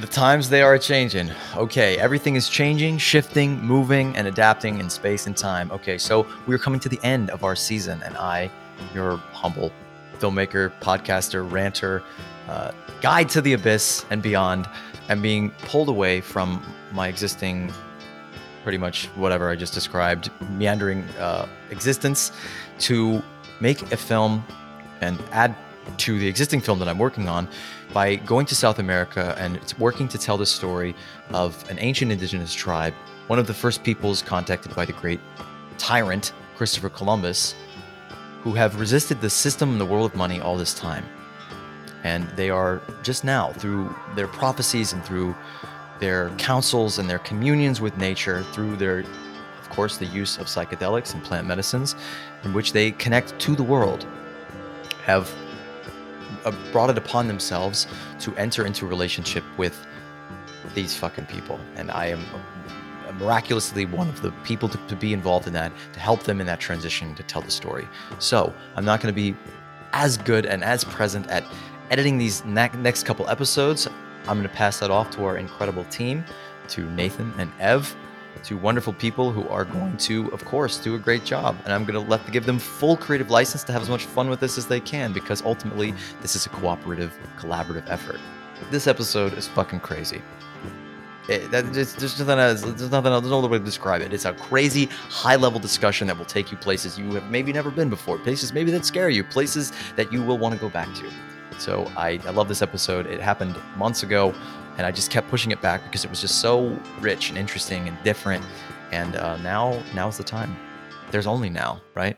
The times they are changing. Okay, everything is changing, shifting, moving, and adapting in space and time. Okay, so we're coming to the end of our season, and I, your humble filmmaker, podcaster, ranter, uh, guide to the abyss and beyond, am being pulled away from my existing, pretty much whatever I just described, meandering uh, existence to make a film and add to the existing film that I'm working on by going to South America and working to tell the story of an ancient indigenous tribe, one of the first peoples contacted by the great tyrant Christopher Columbus, who have resisted the system and the world of money all this time. And they are just now, through their prophecies and through their councils and their communions with nature, through their, of course, the use of psychedelics and plant medicines, in which they connect to the world, have brought it upon themselves to enter into a relationship with these fucking people. And I am uh, miraculously one of the people to, to be involved in that, to help them in that transition to tell the story. So I'm not going to be as good and as present at editing these ne- next couple episodes. I'm going to pass that off to our incredible team, to Nathan and Ev two wonderful people who are going to, of course, do a great job. And I'm going to let give them full creative license to have as much fun with this as they can because ultimately this is a cooperative, collaborative effort. This episode is fucking crazy. It, that, there's nothing else. There's nothing else. There's no other way to describe it. It's a crazy, high-level discussion that will take you places you have maybe never been before, places maybe that scare you, places that you will want to go back to. So I, I love this episode. It happened months ago and I just kept pushing it back because it was just so rich and interesting and different. And uh, now, now's the time. There's only now, right?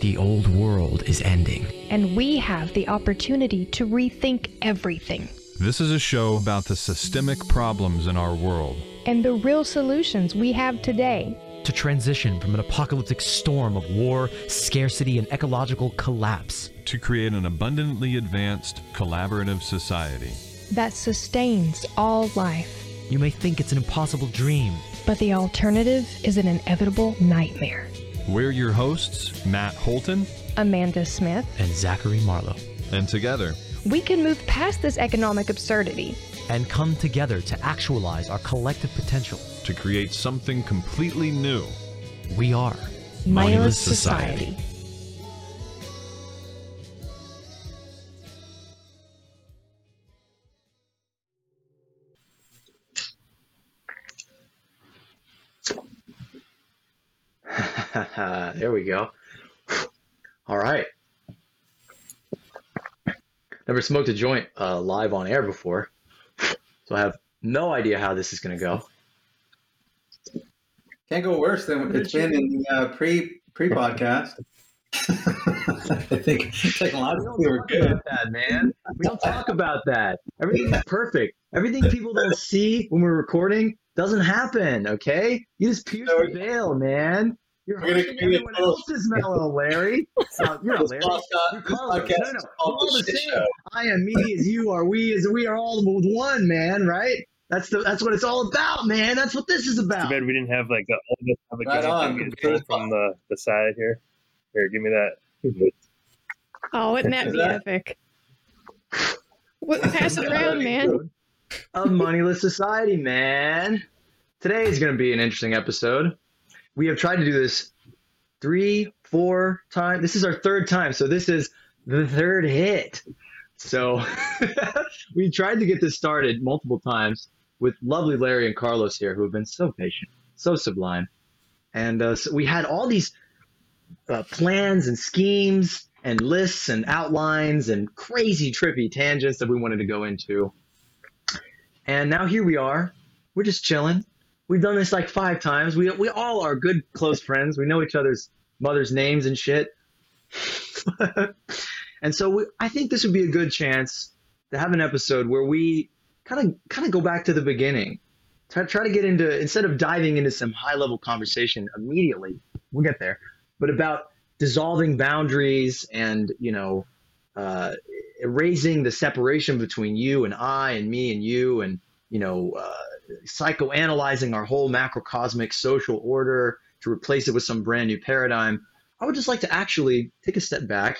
The old world is ending. And we have the opportunity to rethink everything. This is a show about the systemic problems in our world and the real solutions we have today. To transition from an apocalyptic storm of war, scarcity, and ecological collapse. To create an abundantly advanced, collaborative society that sustains all life. You may think it's an impossible dream, but the alternative is an inevitable nightmare. We're your hosts, Matt Holton, Amanda Smith, and Zachary Marlowe. And together, we can move past this economic absurdity and come together to actualize our collective potential to create something completely new. We are Moneyless Society. Society. there we go. All right. Never smoked a joint uh, live on air before, so I have no idea how this is going to go. Can't go worse than what it's been in the uh, pre pre podcast. I think technologically we're good. About that, man. We don't talk about that. Everything's perfect. Everything people don't see when we're recording doesn't happen. Okay, you just pierce the veil, man. You're We're hosting everyone else's mellow, Larry. Uh, you're not Larry. You're Carlos. No, no. We're all the same. Show. I am me as you are. We as we are all one, man. Right? That's the that's what it's all about, man. That's what this is about. Too bad we didn't have like the all this have a right on. from the, the side here. Here, give me that. Oh, wouldn't that be epic? What, pass it around, man. A moneyless society, man. Today is going to be an interesting episode we have tried to do this three, four times. This is our third time. So this is the third hit. So we tried to get this started multiple times with lovely Larry and Carlos here, who have been so patient, so sublime. And uh, so we had all these uh, plans and schemes and lists and outlines and crazy trippy tangents that we wanted to go into. And now here we are. We're just chilling, We've done this like five times. We we all are good close friends. We know each other's mothers' names and shit. and so we, I think this would be a good chance to have an episode where we kind of kind of go back to the beginning. Try, try to get into instead of diving into some high level conversation immediately. We'll get there, but about dissolving boundaries and you know uh, erasing the separation between you and I and me and you and you know uh, psychoanalyzing our whole macrocosmic social order to replace it with some brand new paradigm. I would just like to actually take a step back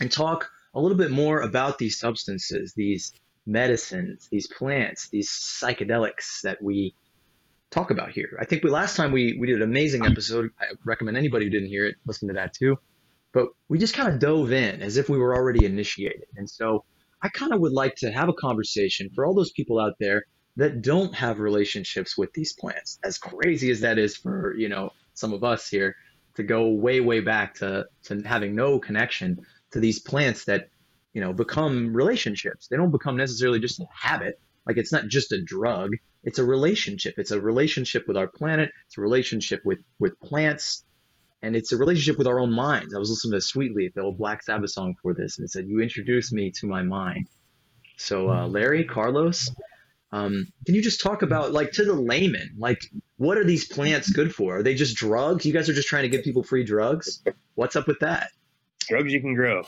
and talk a little bit more about these substances, these medicines, these plants, these psychedelics that we talk about here. I think we last time we we did an amazing episode. I recommend anybody who didn't hear it listen to that too. But we just kind of dove in as if we were already initiated. And so I kind of would like to have a conversation for all those people out there that don't have relationships with these plants. As crazy as that is for, you know, some of us here to go way way back to to having no connection to these plants that, you know, become relationships. They don't become necessarily just a habit. Like it's not just a drug it's a relationship. It's a relationship with our planet. It's a relationship with with plants, and it's a relationship with our own minds. I was listening to Sweet Leaf, the old Black Sabbath song for this, and it said, "You introduced me to my mind." So, uh, Larry, Carlos, um, can you just talk about, like, to the layman, like, what are these plants good for? Are they just drugs? You guys are just trying to give people free drugs. What's up with that? Drugs you can grow.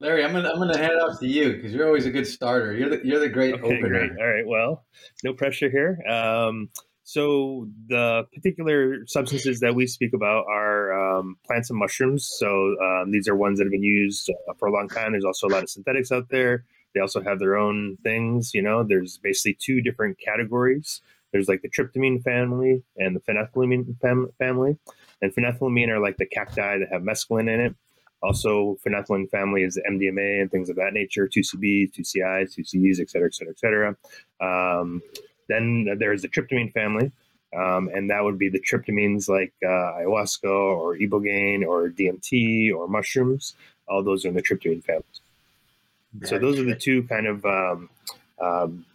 Larry, I'm gonna I'm gonna hand it off to you because you're always a good starter. You're the you're the great okay, opener. Great. All right. Well, no pressure here. Um, so the particular substances that we speak about are um, plants and mushrooms. So um, these are ones that have been used uh, for a long time. There's also a lot of synthetics out there. They also have their own things. You know, there's basically two different categories. There's like the tryptamine family and the phenethylamine fam- family. And phenethylamine are like the cacti that have mescaline in it. Also, phenethylamine family is MDMA and things of that nature, 2CB, 2CIs, 2Cs, et cetera, et cetera, et cetera. Um, then there's the tryptamine family, um, and that would be the tryptamines like uh, ayahuasca or ibogaine or DMT or mushrooms. All those are in the tryptamine families. So those are the two kind of um, um,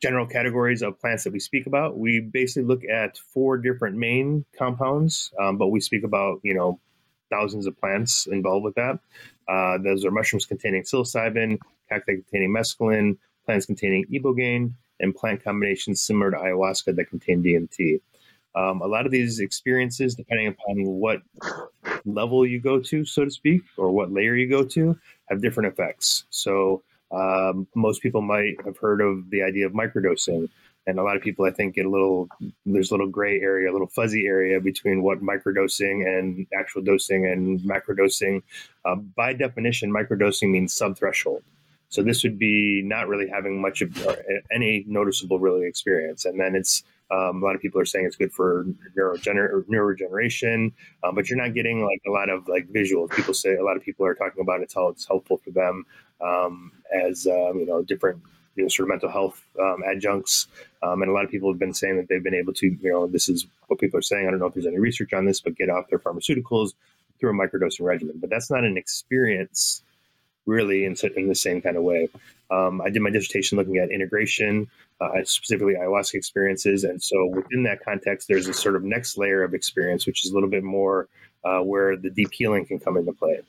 general categories of plants that we speak about. We basically look at four different main compounds, um, but we speak about you know thousands of plants involved with that. Uh, those are mushrooms containing psilocybin, cacti containing mescaline, plants containing ibogaine, and plant combinations similar to ayahuasca that contain DMT. Um, a lot of these experiences, depending upon what level you go to, so to speak, or what layer you go to, have different effects. So, um, most people might have heard of the idea of microdosing, and a lot of people i think get a little there's a little gray area a little fuzzy area between what microdosing and actual dosing and macrodosing. Uh, by definition microdosing means subthreshold. So this would be not really having much of uh, any noticeable really experience. And then it's um, a lot of people are saying it's good for neurogener- neuroregeneration, um, but you're not getting like a lot of like visuals. People say a lot of people are talking about it's how it's helpful for them um, as um, you know different you know, sort of mental health um, adjuncts. Um, and a lot of people have been saying that they've been able to, you know, this is what people are saying. I don't know if there's any research on this, but get off their pharmaceuticals through a microdosing regimen. But that's not an experience really in, in the same kind of way. Um, I did my dissertation looking at integration, uh, specifically ayahuasca experiences. And so within that context, there's a sort of next layer of experience, which is a little bit more uh, where the deep healing can come into play.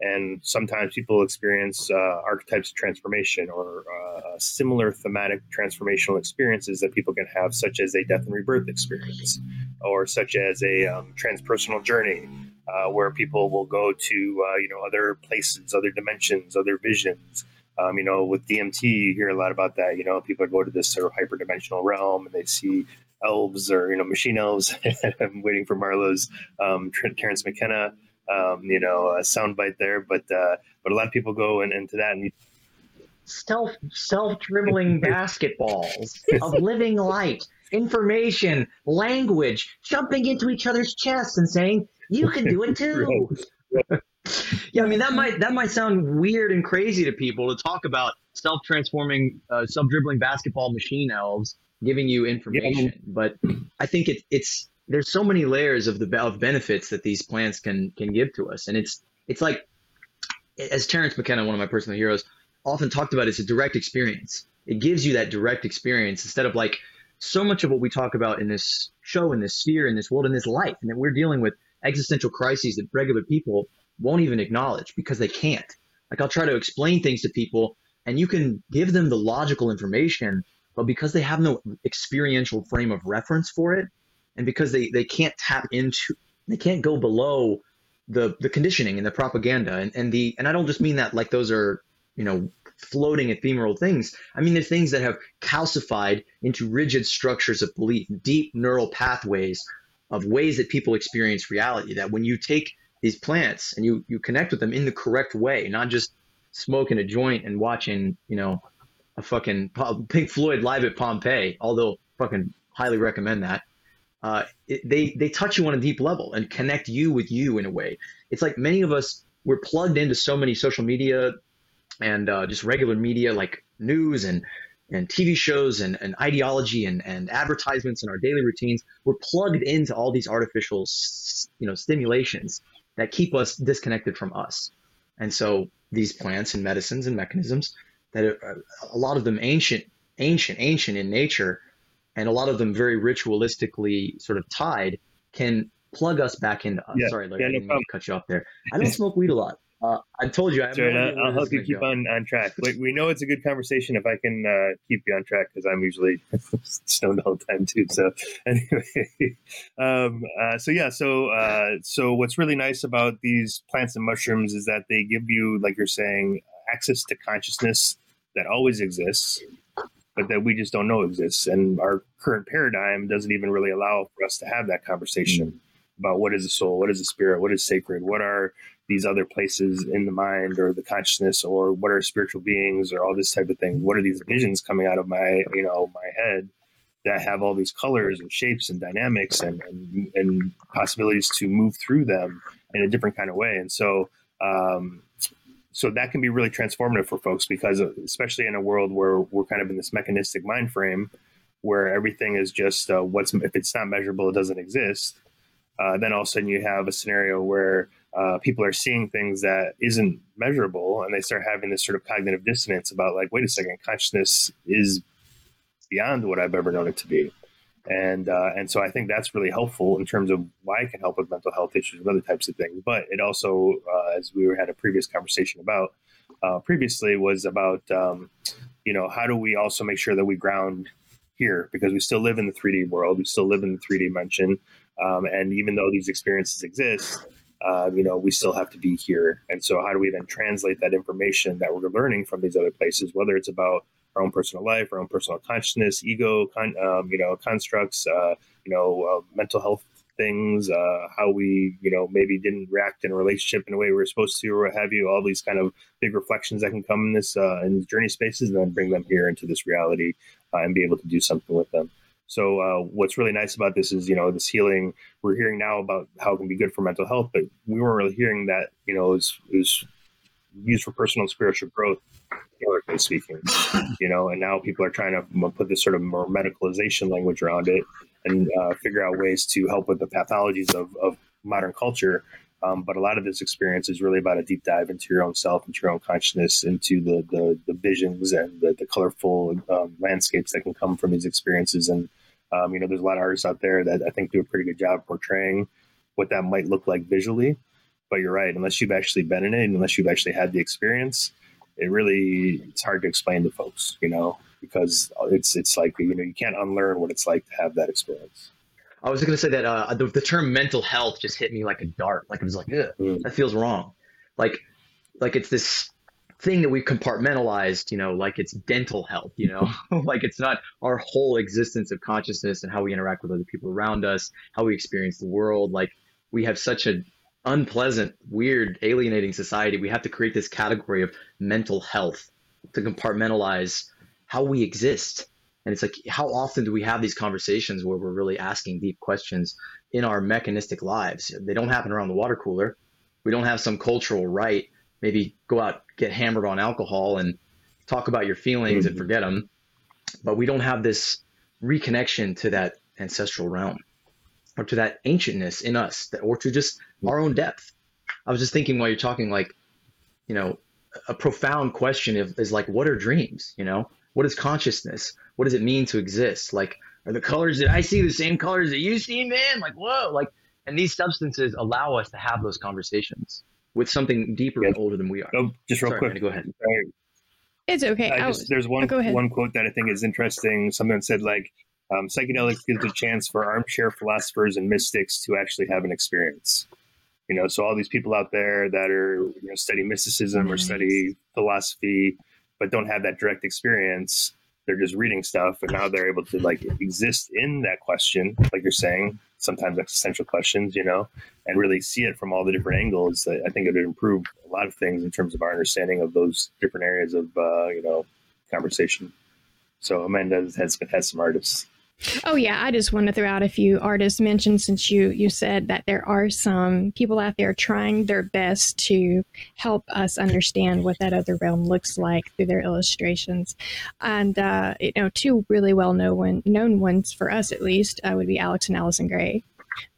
And sometimes people experience uh, archetypes of transformation or uh, similar thematic transformational experiences that people can have, such as a death and rebirth experience, or such as a um, transpersonal journey, uh, where people will go to uh, you know other places, other dimensions, other visions. Um, you know, with DMT, you hear a lot about that. You know, people go to this sort of hyperdimensional realm and they see elves or you know machine elves. I'm waiting for Marlowe's um, Terence McKenna um, you know, a soundbite there. But uh, but a lot of people go and, into that and you, self self dribbling basketballs of living light, information, language, jumping into each other's chests and saying, "You can do it too." yeah, I mean that might that might sound weird and crazy to people to talk about self transforming, uh, self dribbling basketball machine elves giving you information, yeah. but I think it, it's there's so many layers of the of benefits that these plants can can give to us, and it's it's like as Terence McKenna, one of my personal heroes, often talked about, it's a direct experience. It gives you that direct experience instead of like so much of what we talk about in this show, in this sphere, in this world, in this life, and that we're dealing with existential crises that regular people won't even acknowledge because they can't. Like I'll try to explain things to people, and you can give them the logical information, but because they have no experiential frame of reference for it, and because they they can't tap into they can't go below the the conditioning and the propaganda and, and the and I don't just mean that like those are you know floating ephemeral things. I mean they're things that have calcified into rigid structures of belief, deep neural pathways of ways that people experience reality. That when you take these plants and you you connect with them in the correct way, not just smoking a joint and watching you know a fucking Pink Floyd live at Pompeii, although fucking highly recommend that. Uh, it, they they touch you on a deep level and connect you with you in a way. It's like many of us we're plugged into so many social media and uh, just regular media like news and and TV shows and, and ideology and, and advertisements in our daily routines. We're plugged into all these artificial you know stimulations that keep us disconnected from us. And so these plants and medicines and mechanisms that are, a lot of them ancient, ancient, ancient in nature, and a lot of them very ritualistically sort of tied, can plug us back into us. Yeah. Sorry, Larry, Yeah, I didn't cut you off there. I don't smoke weed a lot. Uh, I told you. I have no Sorry, idea I'll, where I'll this help you keep go. on, on track. We, we know it's a good conversation if I can uh, keep you on track because I'm usually stoned all the time too. So anyway, um, uh, so yeah, so uh, so what's really nice about these plants and mushrooms is that they give you, like you're saying, access to consciousness that always exists, but that we just don't know exists, and our current paradigm doesn't even really allow for us to have that conversation about what is a soul, what is a spirit, what is sacred, what are these other places in the mind or the consciousness or what are spiritual beings or all this type of thing? What are these visions coming out of my you know my head that have all these colors and shapes and dynamics and and, and possibilities to move through them in a different kind of way? And so um, so that can be really transformative for folks because especially in a world where we're kind of in this mechanistic mind frame where everything is just uh, what's if it's not measurable it doesn't exist uh, then all of a sudden you have a scenario where uh, people are seeing things that isn't measurable and they start having this sort of cognitive dissonance about like wait a second consciousness is beyond what i've ever known it to be. And uh, and so i think that's really helpful in terms of why it can help with mental health issues and other types of things. But it also uh, as we had a previous conversation about uh, previously was about um, you know how do we also make sure that we ground here? Because we still live in the 3d world we still live in the 3d dimension um, and even though these experiences exist uh, you know, we still have to be here. And so, how do we then translate that information that we're learning from these other places, whether it's about our own personal life, our own personal consciousness, ego, con- um, you know, constructs, uh, you know, uh, mental health things, uh, how we, you know, maybe didn't react in a relationship in a way we were supposed to, or what have you, all these kind of big reflections that can come in this uh, in these journey spaces, and then bring them here into this reality uh, and be able to do something with them. So uh, what's really nice about this is, you know, this healing. We're hearing now about how it can be good for mental health, but we weren't really hearing that, you know, is is used for personal and spiritual growth, generically speaking. You know, and now people are trying to put this sort of more medicalization language around it and uh, figure out ways to help with the pathologies of, of modern culture. Um, but a lot of this experience is really about a deep dive into your own self, into your own consciousness, into the the, the visions and the, the colorful um, landscapes that can come from these experiences. And um, you know, there's a lot of artists out there that I think do a pretty good job portraying what that might look like visually. But you're right, unless you've actually been in it, unless you've actually had the experience, it really it's hard to explain to folks, you know, because it's it's like you know you can't unlearn what it's like to have that experience. I was going to say that uh, the, the term mental health just hit me like a dart. Like it was like, Ugh, Mm. that feels wrong. Like, like it's this thing that we've compartmentalized. You know, like it's dental health. You know, like it's not our whole existence of consciousness and how we interact with other people around us, how we experience the world. Like we have such an unpleasant, weird, alienating society. We have to create this category of mental health to compartmentalize how we exist. And it's like, how often do we have these conversations where we're really asking deep questions in our mechanistic lives? They don't happen around the water cooler. We don't have some cultural right. Maybe go out, get hammered on alcohol, and talk about your feelings and Mhm. forget them. But we don't have this reconnection to that ancestral realm or to that ancientness in us, that, or to just our own depth. I was just thinking while you're talking, like, you know, a profound question is, is like, what are dreams? You know, what is consciousness? What does it mean to exist? Like, are the colors that I see the same colors that you see, man? Like, whoa! Like, and these substances allow us to have those conversations with something deeper and older than we are. Oh, just real Sorry, quick. Manny, go ahead. Sorry. It's okay. I I just, there's one oh, go ahead. one quote that I think is interesting. Someone said like um, psychedelics gives a chance for armchair philosophers and mystics to actually have an experience. You know, so all these people out there that are you know study mysticism or study philosophy, but don't have that direct experience. They're just reading stuff, and now they're able to like exist in that question, like you're saying, sometimes existential questions, you know, and really see it from all the different angles. I think it would improve a lot of things in terms of our understanding of those different areas of uh, you know conversation. So Amanda has has some artists. Oh yeah, I just want to throw out a few artists mentioned since you you said that there are some people out there trying their best to help us understand what that other realm looks like through their illustrations, and uh, you know two really well known known ones for us at least uh, would be Alex and Allyson Grey.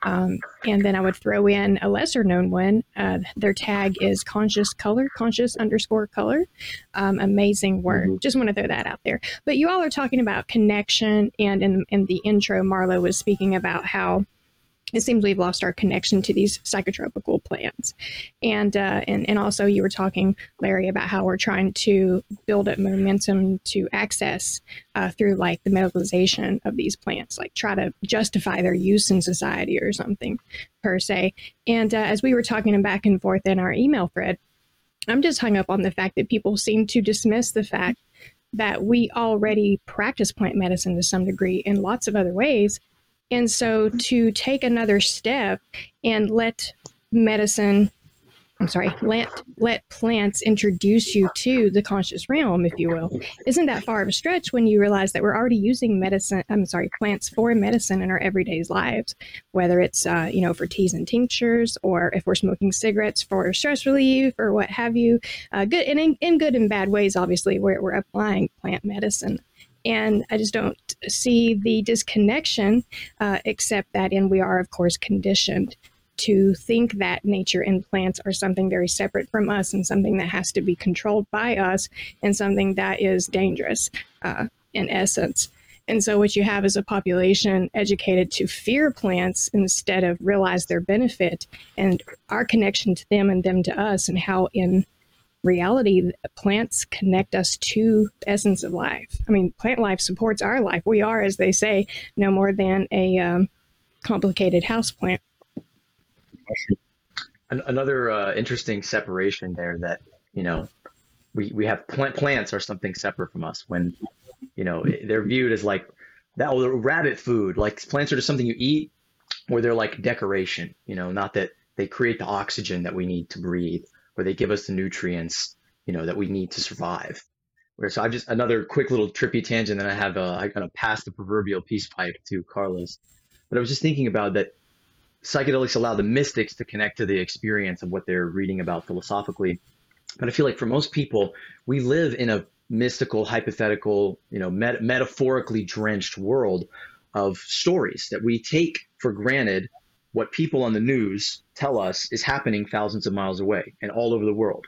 Um, and then I would throw in a lesser known one. Uh, their tag is conscious color, conscious underscore color. Um, amazing work. Mm-hmm. Just want to throw that out there. But you all are talking about connection, and in, in the intro, Marlowe was speaking about how it seems we've lost our connection to these psychotropical plants. And, uh, and, and also you were talking, Larry, about how we're trying to build up momentum to access uh, through like the medicalization of these plants, like try to justify their use in society or something per se. And uh, as we were talking back and forth in our email thread, I'm just hung up on the fact that people seem to dismiss the fact that we already practice plant medicine to some degree in lots of other ways and so to take another step and let medicine I'm sorry, let let plants introduce you to the conscious realm, if you will. Isn't that far of a stretch when you realize that we're already using medicine? I'm sorry, plants for medicine in our everyday lives, whether it's uh, you know for teas and tinctures, or if we're smoking cigarettes for stress relief or what have you. Uh, good and in, in good and bad ways, obviously, where we're applying plant medicine. And I just don't see the disconnection, uh, except that, and we are, of course, conditioned to think that nature and plants are something very separate from us and something that has to be controlled by us and something that is dangerous uh, in essence. And so, what you have is a population educated to fear plants instead of realize their benefit and our connection to them and them to us, and how in reality, plants connect us to essence of life. I mean, plant life supports our life. We are, as they say, no more than a um, complicated house plant. Another uh, interesting separation there that, you know, we, we have plant plants are something separate from us when, you know, they're viewed as like that oh, rabbit food. Like plants are just something you eat or they're like decoration, you know, not that they create the oxygen that we need to breathe where they give us the nutrients, you know, that we need to survive. Where so I've just another quick little trippy tangent, and I have a, I kind of pass the proverbial peace pipe to Carlos. But I was just thinking about that psychedelics allow the mystics to connect to the experience of what they're reading about philosophically. But I feel like for most people, we live in a mystical, hypothetical, you know, met- metaphorically drenched world of stories that we take for granted what people on the news tell us is happening thousands of miles away and all over the world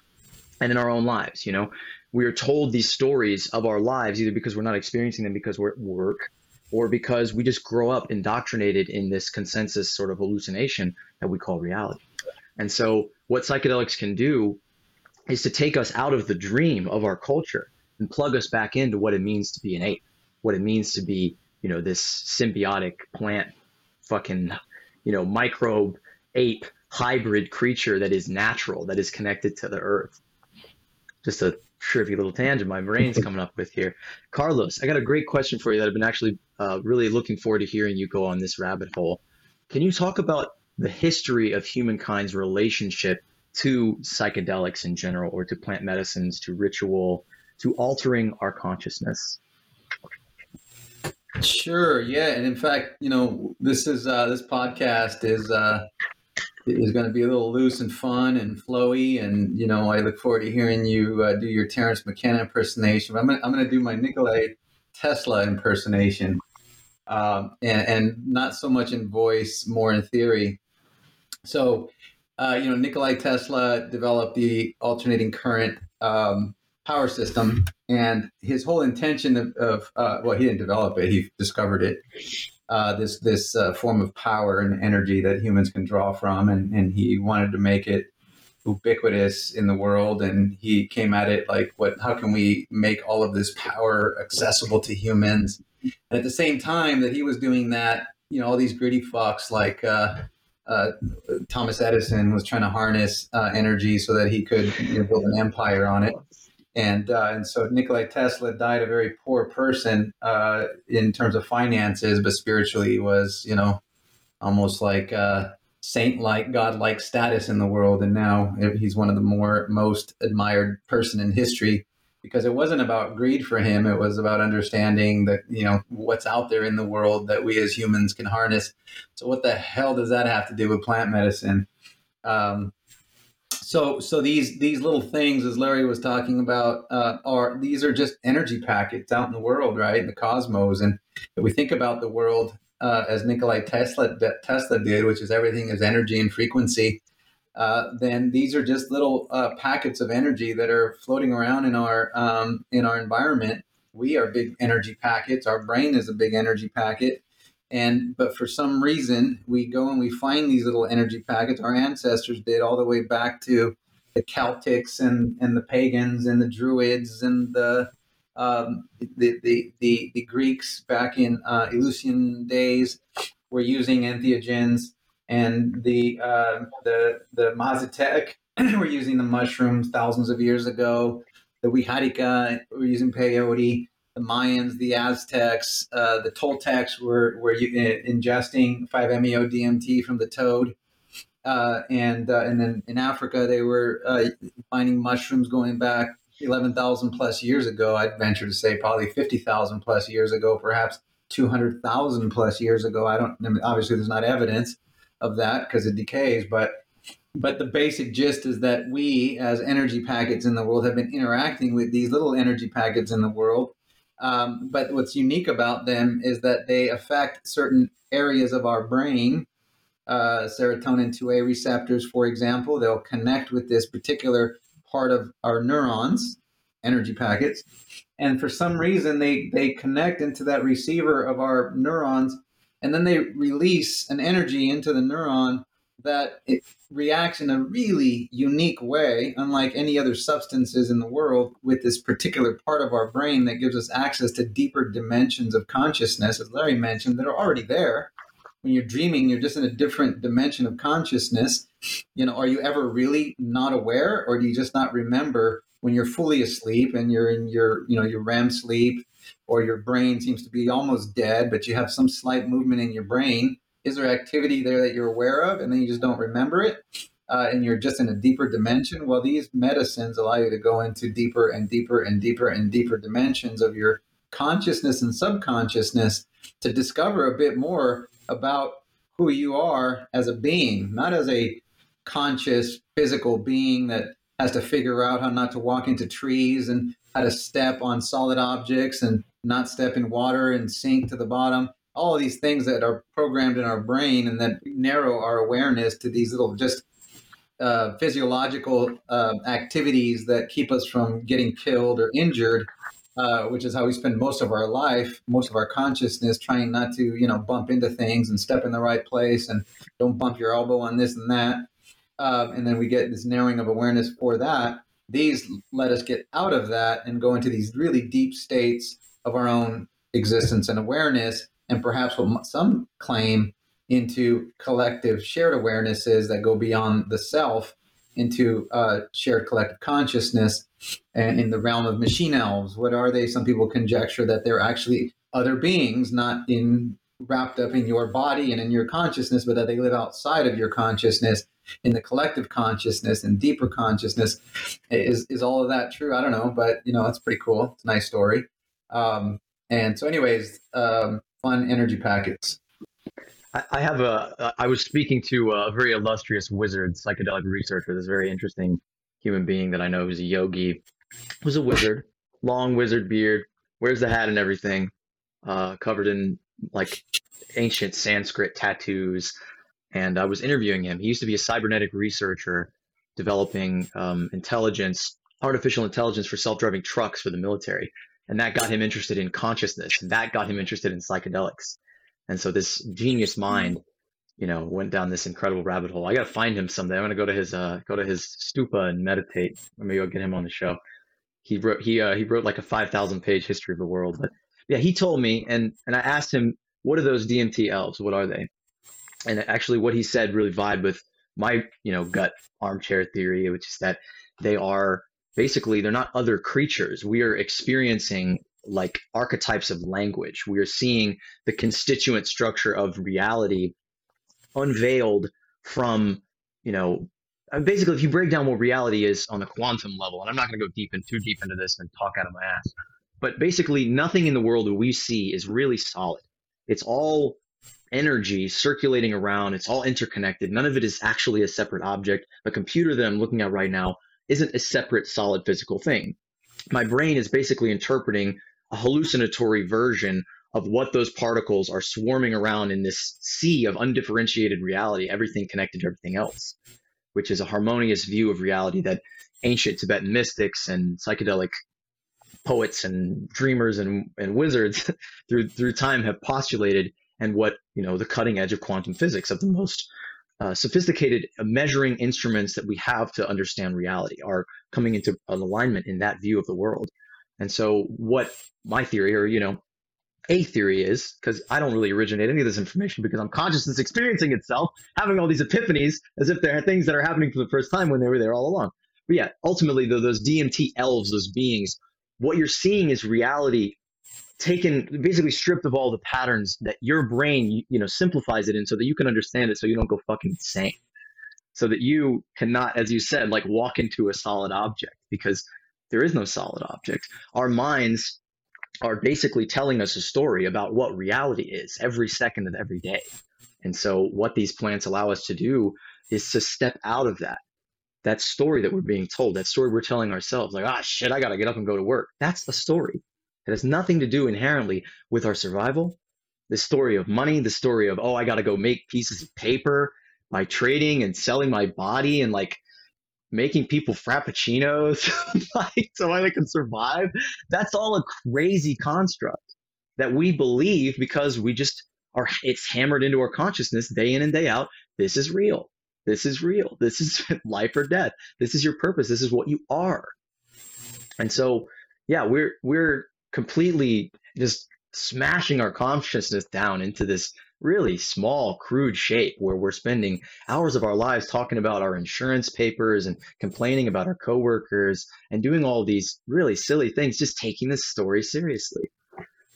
and in our own lives. You know, we are told these stories of our lives either because we're not experiencing them because we're at work or because we just grow up indoctrinated in this consensus sort of hallucination that we call reality. And so, what psychedelics can do is to take us out of the dream of our culture and plug us back into what it means to be an ape, what it means to be, you know, this symbiotic plant fucking you know, microbe ape hybrid creature that is natural, that is connected to the earth. Just a trivial little tangent my brain's coming up with here. Carlos, I got a great question for you that I've been actually uh, really looking forward to hearing you go on this rabbit hole. Can you talk about the history of humankind's relationship to psychedelics in general, or to plant medicines, to ritual, to altering our consciousness? Sure. Yeah, and in fact, you know, this is uh, this podcast is uh, is going to be a little loose and fun and flowy, and you know, I look forward to hearing you uh, do your Terence McKenna impersonation. I'm gonna, I'm going to do my Nikolai Tesla impersonation, um, and, and not so much in voice, more in theory. So, uh, you know, Nikolai Tesla developed the alternating current um, power system, and his whole intention of, of uh, well, he didn't develop it; he discovered it. Uh, this this uh, form of power and energy that humans can draw from, and and he wanted to make it ubiquitous in the world and he came at it like what how can we make all of this power accessible to humans and at the same time that he was doing that you know all these gritty fucks like uh, uh, Thomas Edison was trying to harness uh, energy so that he could you know, build an empire on it and uh, and so Nikolai Tesla died a very poor person uh, in terms of finances, but spiritually was you know almost like a saint-like, god-like status in the world. And now he's one of the more most admired person in history. because it wasn't about greed for him. It was about understanding that, you know, what's out there in the world that we as humans can harness. So what the hell does that have to do with plant medicine? Um, so so these these little things as larry was talking about uh, are these are just energy packets out in the world right in the cosmos. And if we think about the world uh, as nikolai tesla tesla did which is everything is energy and frequency uh, then these are just little uh, packets of energy that are floating around in our um, in our environment. We are big energy packets. Our brain is a big energy packet and but for some reason, we go and we find these little energy packets. Our ancestors did all the way back to the Celtics and, and the pagans and the Druids and the um, the, the, the, the, Greeks back in uh, Eleusinian days were using entheogens, and the uh, the the Mazatec were using the mushrooms thousands of years ago. The Wixárika were using peyote the Mayans, the Aztecs, uh, the Toltecs were were ingesting 5-MeO DMT from the toad, uh, and uh, and then in Africa they were uh, finding mushrooms going back 11,000 plus years ago. I'd venture to say probably 50,000 plus years ago, perhaps 200,000 plus years ago. I don't. I mean, obviously, there's not evidence of that because it decays, but but the basic gist is that we as energy packets in the world have been interacting with these little energy packets in the world um, but what's unique about them is that they affect certain areas of our brain. Uh, serotonin 2A receptors, for example, they'll connect with this particular part of our neurons, energy packets. And for some reason, they, they connect into that receiver of our neurons, and then they release an energy into the neuron that it reacts in a really unique way, unlike any other substances in the world, with this particular part of our brain that gives us access to deeper dimensions of consciousness, as Larry mentioned, that are already there. When you're dreaming, you're just in a different dimension of consciousness. You know, are you ever really not aware, or do you just not remember when you're fully asleep and you're in your, you know, your REM sleep, or your brain seems to be almost dead, but you have some slight movement in your brain? Is there activity there that you're aware of and then you just don't remember it uh, and you're just in a deeper dimension? Well these medicines allow you to go into deeper and deeper and deeper and deeper dimensions of your consciousness and subconsciousness to discover a bit more about who you are as a being not as a conscious physical being that has to figure out how not to walk into trees and how to step on solid objects and not step in water and sink to the bottom all of these things that are programmed in our brain and that narrow our awareness to these little just uh, physiological uh, activities that keep us from getting killed or injured, uh, which is how we spend most of our life, most of our consciousness, trying not to, you know, bump into things and step in the right place and don't bump your elbow on this and that. Uh, and then we get this narrowing of awareness for that. These let us get out of that and go into these really deep states of our own existence and awareness and perhaps what some claim into collective shared awarenesses that go beyond the self into uh, shared collective consciousness and in the realm of machine elves. What are they? Some people conjecture that they're actually other beings not in wrapped up in your body and in your consciousness but that they live outside of your consciousness in the collective consciousness and deeper consciousness. Is is all of that true? I don't know but you know it's pretty cool. It's a nice story. Um, and so anyways um, fun energy packets. I have a. I was speaking to a very illustrious wizard, psychedelic researcher. This very interesting human being that I know who's a yogi, was a wizard, long wizard beard, wears the hat and everything, uh, covered in like ancient Sanskrit tattoos. And I was interviewing him. He used to be a cybernetic researcher, developing um, intelligence, artificial intelligence for self-driving trucks for the military and that got him interested in consciousness. And that got him interested in psychedelics. And so this genius mind you know went down this incredible rabbit hole. I gotta find him someday. I'm gonna go to his uh go to his stupa and meditate. Maybe i'll get him on the show. He wrote he uh he wrote like a 5000 page history of the world but yeah he told me and and i asked him what are those dmt elves? What are they? And actually what he said really vibe with my you know gut armchair theory which is that they are basically they're not other creatures. We are experiencing like archetypes of language. We are seeing the constituent structure of reality unveiled from, you know, basically, if you break down what reality is on the quantum level, and I'm not going to go deep and too deep into this and talk out of my ass, but basically, nothing in the world that we see is really solid. It's all energy circulating around. It's all interconnected. None of it is actually a separate object. The computer that I'm looking at right now isn't a separate solid physical thing. My brain is basically interpreting a hallucinatory version of what those particles are swarming around in this sea of undifferentiated reality, everything connected to everything else, which is a harmonious view of reality that ancient Tibetan mystics and psychedelic poets and dreamers and, and wizards through through time have postulated and what you know the cutting edge of quantum physics of the most uh, sophisticated measuring instruments that we have to understand reality are coming into an alignment in that view of the world. And so what my theory or you know a theory is because i don't really originate any of this information because i'm consciousness experiencing itself having all these epiphanies as if there are things that are happening for the first time when they were there all along. But yeah ultimately though those dmt elves those beings what you're seeing is reality taken basically stripped of all the patterns that your brain you, know simplifies it in so that you can understand it so you don't go fucking insane. So that you cannot as you said like walk into a solid object because there is no solid object. Our minds are basically telling us a story about what reality is every second of every day. And so what these plants allow us to do is to step out of that that story that we're being told that story we're telling ourselves like ah shit i gotta get up and go to work. That's the story it has nothing to do inherently with our survival. The story of money, the story of, oh, I got to go make pieces of paper by trading and selling my body and like making people frappuccinos like so I can survive. That's all a crazy construct that we believe because we just are it's hammered into our consciousness day in and day out. This is real. This is real. This is life or death. This is your purpose. This is what you are. And so, yeah, we're we're completely just smashing our consciousness down into this really small, crude shape where we're spending hours of our lives talking about our insurance papers and complaining about our coworkers and doing all these really silly things, just taking this story seriously.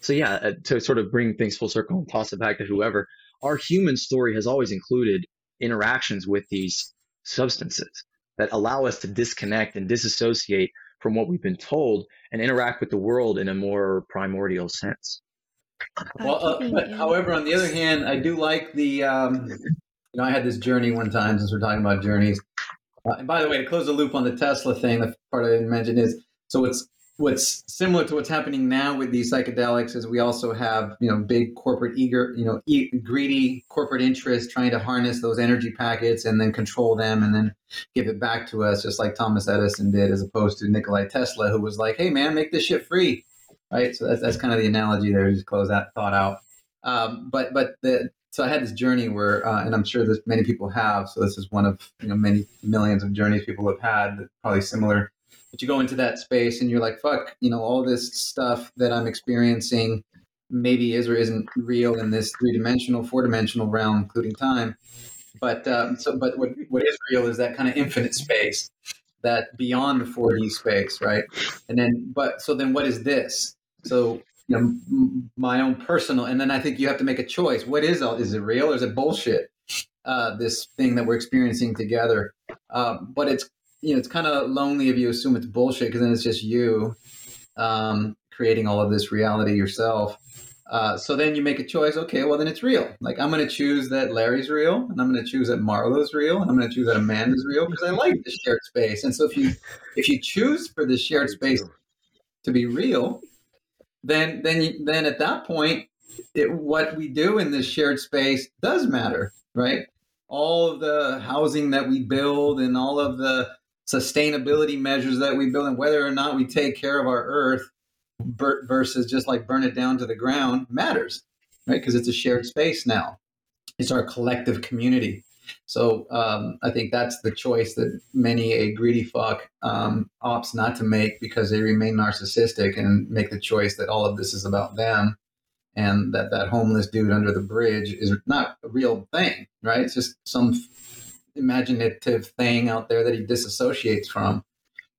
So, yeah, uh, to sort of bring things full circle and toss it back to whoever, our human story has always included interactions with these substances that allow us to disconnect and disassociate from what we've been told and interact with the world in a more primordial sense. Well, uh, but however, on the other hand, I do like the. Um, you know, I had this journey one time since we're talking about journeys. Uh, and by the way, to close the loop on the Tesla thing, the part I didn't mention is so it's what's similar to what's happening now with these psychedelics is we also have you know big corporate eager you know e- greedy corporate interests trying to harness those energy packets and then control them and then give it back to us just like thomas edison did as opposed to nikolai tesla who was like hey man make this shit free right so that's, that's kind of the analogy there just close that thought out um, but but the so I had this journey where, uh, and I'm sure that many people have. So this is one of you know many millions of journeys people have had, probably similar but you go into that space and you're like, fuck, you know, all this stuff that I'm experiencing maybe is or isn't real in this three dimensional, four dimensional realm, including time. But um, so, but what, what is real is that kind of infinite space, that beyond the 4D space, right? And then, but so then, what is this? So you know, my own personal, and then I think you have to make a choice. What is all? Is it real or is it bullshit? Uh, this thing that we're experiencing together, um, but it's you know, it's kind of lonely if you assume it's bullshit because then it's just you um, creating all of this reality yourself. Uh, so then you make a choice. Okay, well then it's real. Like I'm going to choose that Larry's real, and I'm going to choose that Marlowe's real, and I'm going to choose that Amanda's real because I like the shared space. And so if you if you choose for the shared space to be real, then then you, then at that point, it, what we do in this shared space does matter, right? All of the housing that we build and all of the sustainability measures that we build and whether or not we take care of our earth versus just like burn it down to the ground matters right? Because it's a shared space now. It's our collective community. So um, i think that's the choice that many a greedy fuck um, opts not to make because they remain narcissistic and make the choice that all of this is about them and that that homeless dude under the bridge is not a real thing right? It's just some imaginative thing out there that he disassociates from.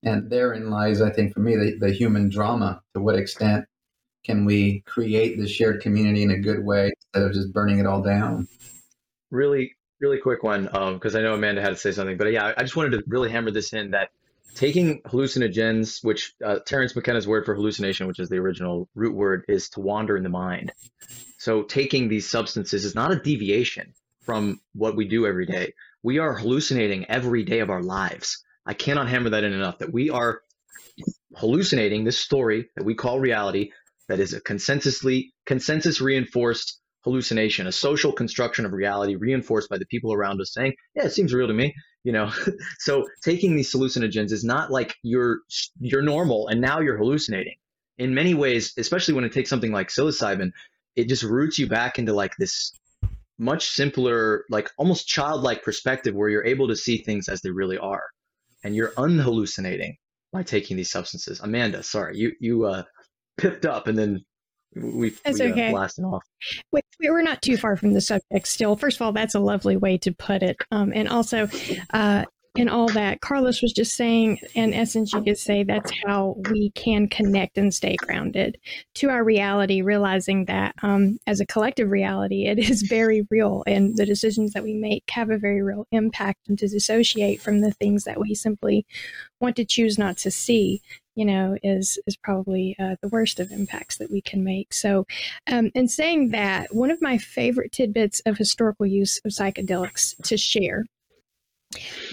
And therein lies, I think, for me, the, the human drama. To what extent can we create the shared community in a good way instead of just burning it all down? Really, really quick one because I know Amanda had to say something, but yeah, I just wanted to really hammer this in that taking hallucinogens, which uh, Terence McKenna's word for hallucination, which is the original root word, is to wander in the mind. So taking these substances is not a deviation from what we do every day. We are hallucinating every day of our lives. I cannot hammer that in enough that we are hallucinating this story that we call reality that is a consensusly consensus reinforced hallucination, a social construction of reality reinforced by the people around us saying, yeah, it seems real to me. You know, so taking these hallucinogens is not like you're you're normal and now you're hallucinating. In many ways, especially when it takes something like psilocybin, it just roots you back into like this much simpler, like almost childlike perspective where you're able to see things as they really are. And you're unhallucinating by taking these substances. Amanda, sorry, you you uh pipped up and then we, That's we uh, blasted off. Wait, we're not too far from the subject still. First of all, that's a lovely way to put it. Um, and also, uh, in all that Carlos was just saying, in essence, you could say that's how we can connect and stay grounded to our reality, realizing that um, as a collective reality, it is very real, and the decisions that we make have a very real impact, and to dissociate from the things that we simply want to choose not to see you know, is is probably uh, the worst of impacts that we can make. So, um, in saying that, one of my favorite tidbits of historical use of psychedelics to share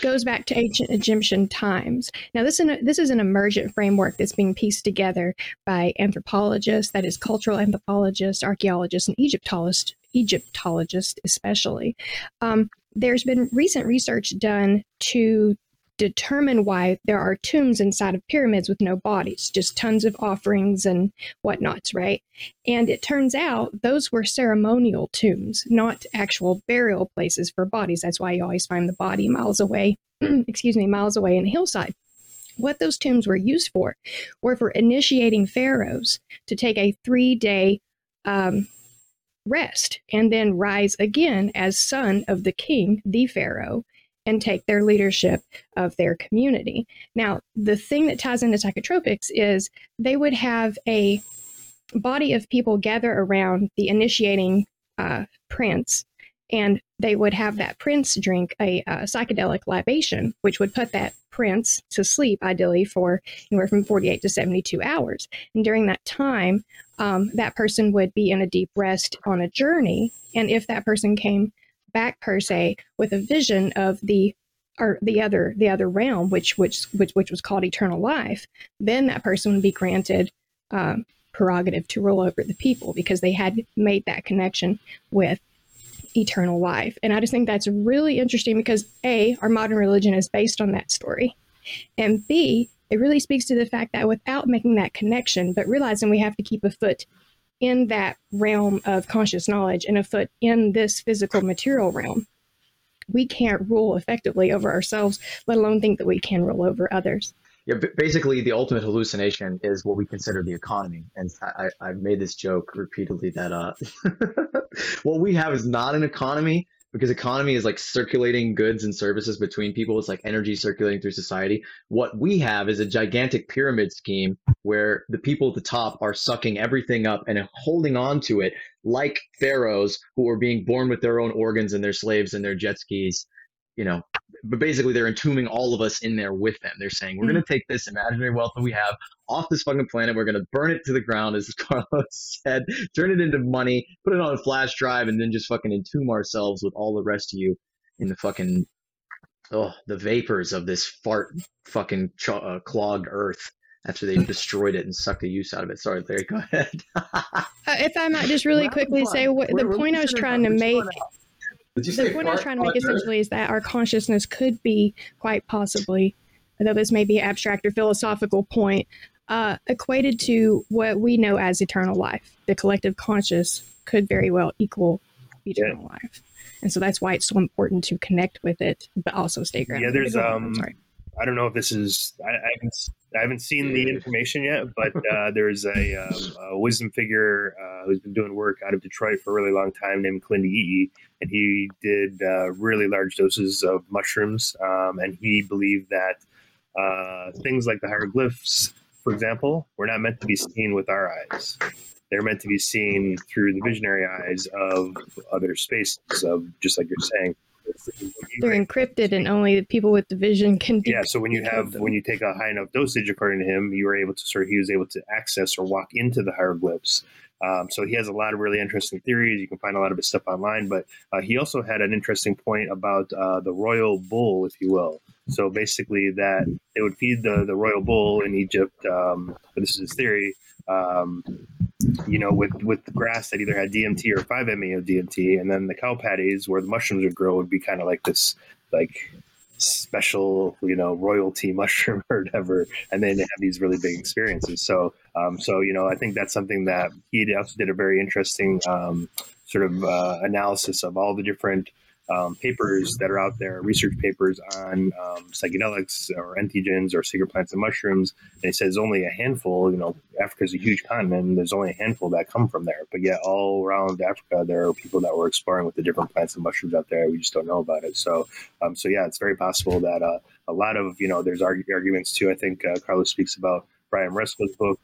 goes back to ancient Egyptian times. Now, this is, an, this is an emergent framework that's being pieced together by anthropologists, that is, cultural anthropologists, archaeologists, and Egyptologists, Egyptologists especially. Um, there's been recent research done to determine why there are tombs inside of pyramids with no bodies, just tons of offerings and whatnots, right? And it turns out those were ceremonial tombs, not actual burial places for bodies. That's why you always find the body miles away, excuse me, miles away in the hillside. What those tombs were used for were for initiating pharaohs to take a three day um, rest and then rise again as son of the king, the pharaoh, and take their leadership of their community. Now, the thing that ties into psychotropics is they would have a body of people gather around the initiating uh, prince, and they would have that prince drink a, a psychedelic libation, which would put that prince to sleep, ideally for anywhere from 48 to 72 hours. And during that time, um, that person would be in a deep rest on a journey. And if that person came back per se with a vision of the or the other the other realm which which which which was called eternal life then that person would be granted um, prerogative to rule over the people because they had made that connection with eternal life. And i just think that's really interesting because a our modern religion is based on that story. And b it really speaks to the fact that without making that connection but realizing we have to keep a foot in that realm of conscious knowledge and a foot in this physical material realm, we can't rule effectively over ourselves, let alone think that we can rule over others. Yeah, basically, the ultimate hallucination is what we consider the economy, and I, have made this joke repeatedly that uh, what we have is not an economy because economy is like circulating goods and services between people. It's like energy circulating through society. What we have is a gigantic pyramid scheme where the people at the top are sucking everything up and holding on to it like pharaohs who are being born with their own organs and their slaves and their jet skis you know, but basically they're entombing all of us in there with them. They're saying, we're going to hmm. take this imaginary wealth that we have off this fucking planet. We're going to burn it to the ground, as Carlos said, turn it into money, put it on a flash drive, and then just fucking entomb ourselves with all the rest of you in the fucking, oh, the vapors of this fart fucking ch- uh, clogged earth after they destroyed it and sucked the use out of it. Sorry, Larry, go ahead. uh, if I might just really quickly say what the point I was trying to make the point I'm trying to make essentially is that our consciousness could be quite possibly, though this may be abstract or philosophical point, uh, equated to what we know as eternal life. The collective conscious could very well equal eternal yeah. life, and so that's why it's so important to connect with it, but also stay grounded. Yeah, there's um, sorry. I don't know if this is I, I haven't I haven't seen the information yet, but uh, there's a, um, a, wisdom figure uh, who's been doing work out of Detroit for a really long time named Clint Eaton, and he did uh, really large doses of mushrooms, um, and he believed that uh, things like the hieroglyphs, for example, were not meant to be seen with our eyes. They're meant to be seen through the visionary eyes of other spaces, of just like you're saying, They're encrypted, and only the people with the vision can. yeah so when you have them. when you take a high enough dosage according to him you were able to sort of he was able to access or walk into the hieroglyphs um, so he has a lot of really interesting theories you can find a lot of his stuff online but uh, he also had an interesting point about uh, the royal bull if you will so basically that they would feed the, the royal bull in egypt um, this is his theory um, you know, with with the grass that either had DMT or 5-MeO DMT, and then the cow patties where the mushrooms would grow would be kind of like this, like special, you know, royalty mushroom or whatever, and then they have these really big experiences. So, um, so you know, I think that's something that he also did a very interesting um, sort of uh, analysis of all the different um, papers that are out there, research papers on um, psychedelics or entheogens or secret plants and mushrooms. And he says only a handful, you know, Africa's a huge continent, there's only a handful that come from there. But yet, all around Africa, there are people that were exploring with the different plants and mushrooms out there. We just don't know about it. So, um, so yeah, it's very possible that uh, a lot of, you know, there's arg- arguments too. I think uh, Carlos speaks about Brian Resco's book,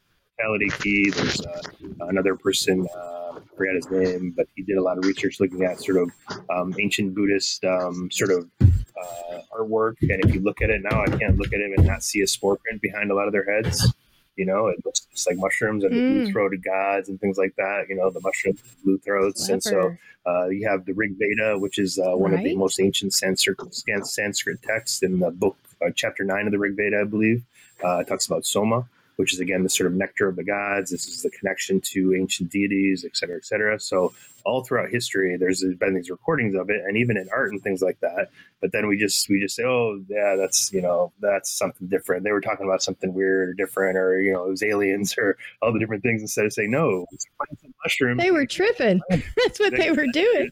Key. There's uh, another person, uh, I forget his name, but he did a lot of research looking at sort of um, ancient Buddhist um, sort of uh, artwork. And if you look at it now, I can't look at it and not see a spore print behind a lot of their heads. You know, it looks just like mushrooms and Mm. blue throated gods and things like that. You know, the mushroom blue throats. And so uh, you have the Rig Veda, which is uh, one of the most ancient Sanskrit, Sanskrit texts in the book, uh, chapter nine of the Rig Veda, I believe. Uh, it talks about Soma, which is again the sort of nectar of the gods. This is the connection to ancient deities, et cetera, et cetera. So all throughout history, there's been these recordings of it, and even in art and things like that. But then we just we just say, oh yeah, that's you know that's something different. They were talking about something weird or different, or you know it was aliens or all the different things instead of saying no, it's mushrooms. They were tripping. That's what they were doing.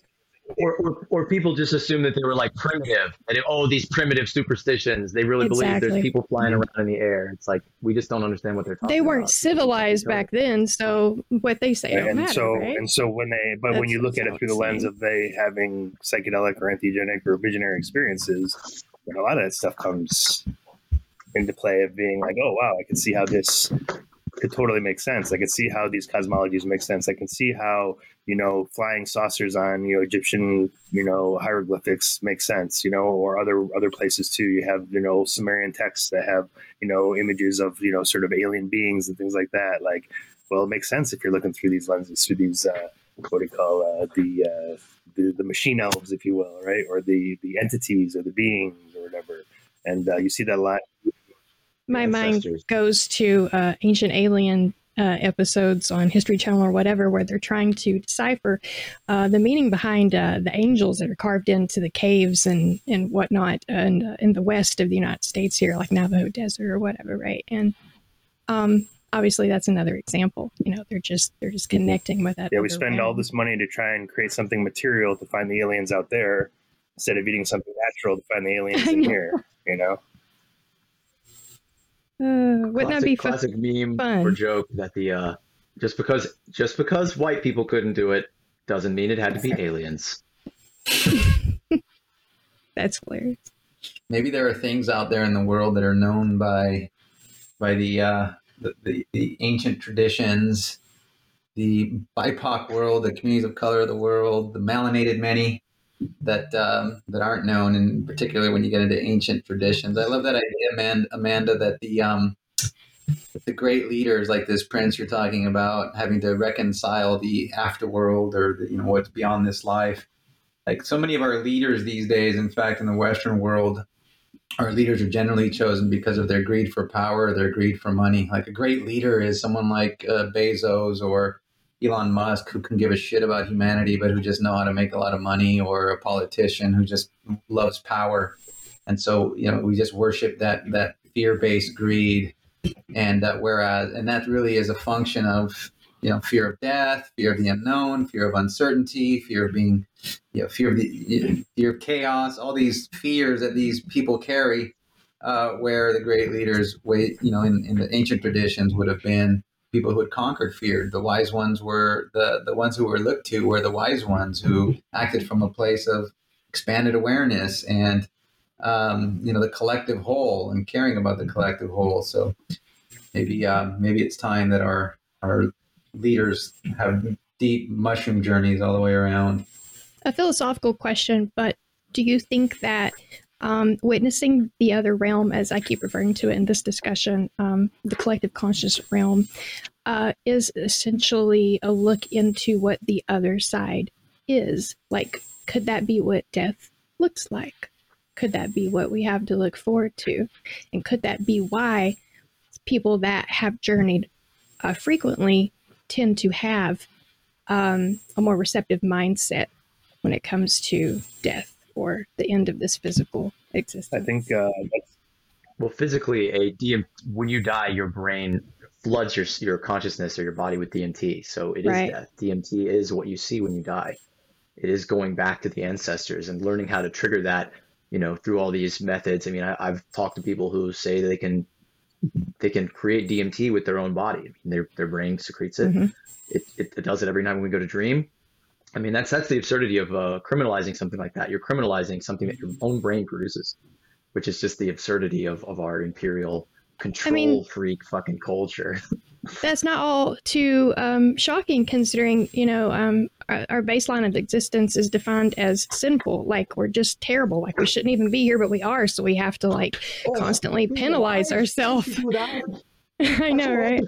Or, or, or people just assume that they were like primitive. And they- oh, these primitive superstitions. They really believe there's people flying around in the air. It's like we just don't understand what they're talking They weren't civilized back then, so what they say don't and matter, so right? and so when they but when you look at it through the lens insane. of they having psychedelic or entheogenic or visionary experiences a lot of that stuff comes into play of being like oh wow i can see how this could totally make sense i can see how these cosmologies make sense i can see how you know flying saucers on you know egyptian you know hieroglyphics make sense you know or other other places too you have you know sumerian texts that have you know images of you know sort of alien beings and things like that like well, it makes sense if you're looking through these lenses, through these uh, what do you call uh, the, uh, the the machine elves, if you will, right, or the the entities or the beings or whatever. And uh, you see that a lot. My ancestors. mind goes to uh, ancient alien uh, episodes on History Channel or whatever, where they're trying to decipher uh, the meaning behind uh, the angels that are carved into the caves and and whatnot, and uh, in the west of the United States here, like Navajo Desert or whatever, right? And um, obviously, that's another example. You know, they're just they're just connecting with that. Yeah, we spend all this money to try and create something material to find the aliens out there, instead of eating something natural to find the aliens in here. You know. Uh, wouldn't that classic, be fun? classic meme fun? or joke that the uh, just because just because white people couldn't do it doesn't mean it had to be aliens. That's hilarious. maybe there are things out there in the world that are known by by the uh, the, the, the ancient traditions, the BIPOC world, the communities of color of the world, the melanated many that um, that aren't known, and particularly when you get into ancient traditions. I love that idea, Amanda, Amanda that the um, the great leaders like this prince you're talking about having to reconcile the afterworld or the, you know what's beyond this life like so many of our leaders these days in fact in the western world our leaders are generally chosen because of their greed for power their greed for money like a great leader is someone like uh, bezos or elon musk who can give a shit about humanity but who just know how to make a lot of money or a politician who just loves power. And so you know we just worship that that fear-based greed. And uh, whereas and that really is a function of you know fear of death fear of the unknown fear of uncertainty fear of being you know fear of the fear of chaos all these fears that these people carry uh, where the great leaders wait you know in, in the ancient traditions would have been people who had conquered fear. The wise ones were the the ones who were looked to were the wise ones who acted from a place of expanded awareness and um, you know the collective whole and caring about the collective whole. So maybe um, maybe it's time that our our leaders have deep mushroom journeys all the way around. a philosophical question, but do you think that um, witnessing the other realm, as I keep referring to it in this discussion, um, the collective conscious realm, uh, is essentially a look into what the other side is. Like, could that be what death looks like? Could that be what we have to look forward to? And could that be why people that have journeyed uh, frequently tend to have um, a more receptive mindset when it comes to death or the end of this physical existence? I think uh, Well, physically, a DM when you die, your brain floods your your consciousness or your body with DMT. So it is Right. death. DMT is what you see when you die. It is going back to the ancestors and learning how to trigger that. You know, through all these methods. I mean, I, I've talked to people who say they can they can create DMT with their own body. I mean, their their brain secretes it. Mhm. It, it. it does it every night when we go to dream. I mean, that's that's the absurdity of uh, criminalizing something like that. You're criminalizing something that your own brain produces, which is just the absurdity of, of our imperial control mean- freak fucking culture. That's not all too um, shocking, considering you know um, our, our baseline of existence is defined as sinful, like we're just terrible, like we shouldn't even be here, but we are, so we have to like constantly penalize ourselves. I know, right?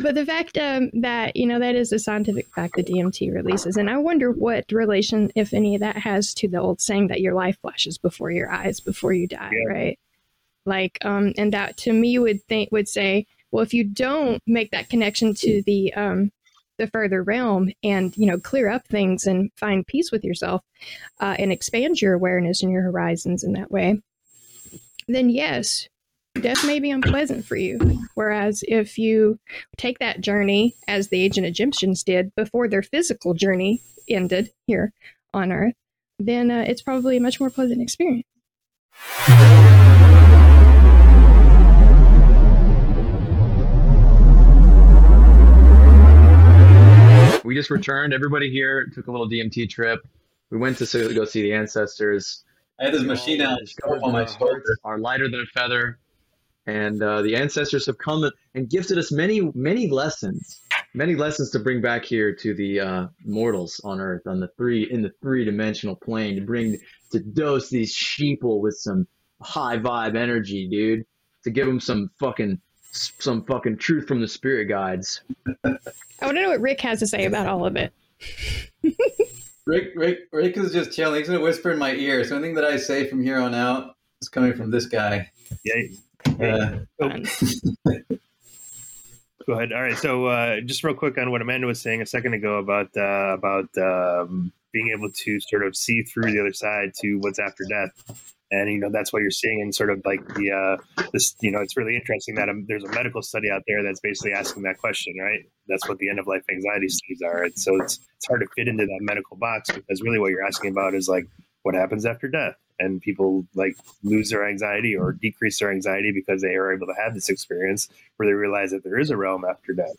But the fact um, that you know that is a scientific fact that DMT releases, and I wonder what relation, if any, that has to the old saying that your life flashes before your eyes before you die, Yeah. right? Like, um, and that to me would think would say, well, if you don't make that connection to the um, the further realm and you know clear up things and find peace with yourself uh, and expand your awareness and your horizons in that way, then yes, death may be unpleasant for you. Whereas if you take that journey as the ancient Egyptians did before their physical journey ended here on Earth, then uh, it's probably a much more pleasant experience. we just returned. Everybody here took a little DMT trip. We went to go see the ancestors. I had this machine out Discovered on my our shoulder. hearts are lighter than a feather, and uh, the ancestors have come and gifted us many, many lessons, many lessons to bring back here to the uh, mortals on Earth, on the three in the three dimensional plane, to bring to dose these sheeple with some high vibe energy, dude, to give them some fucking some fucking truth from the spirit guides. I want to know what Rick has to say about all of it. Rick, Rick, Rick is just chilling. He's gonna whisper in my ear. So anything that I say from here on out is coming from this guy. yeah. Uh, Go ahead. All right. So, uh, just real quick on what Amanda was saying a second ago about uh, about um, being able to sort of see through the other side to what's after death, and you know that's what you're seeing in sort of like the uh, this. You know, it's really interesting that um, there's a medical study out there that's basically asking that question. Right. That's what the end of life anxiety studies are. And so it's it's hard to fit into that medical box because really what you're asking about is like what happens after death and people like lose their anxiety or decrease their anxiety because they are able to have this experience where they realize that there is a realm after death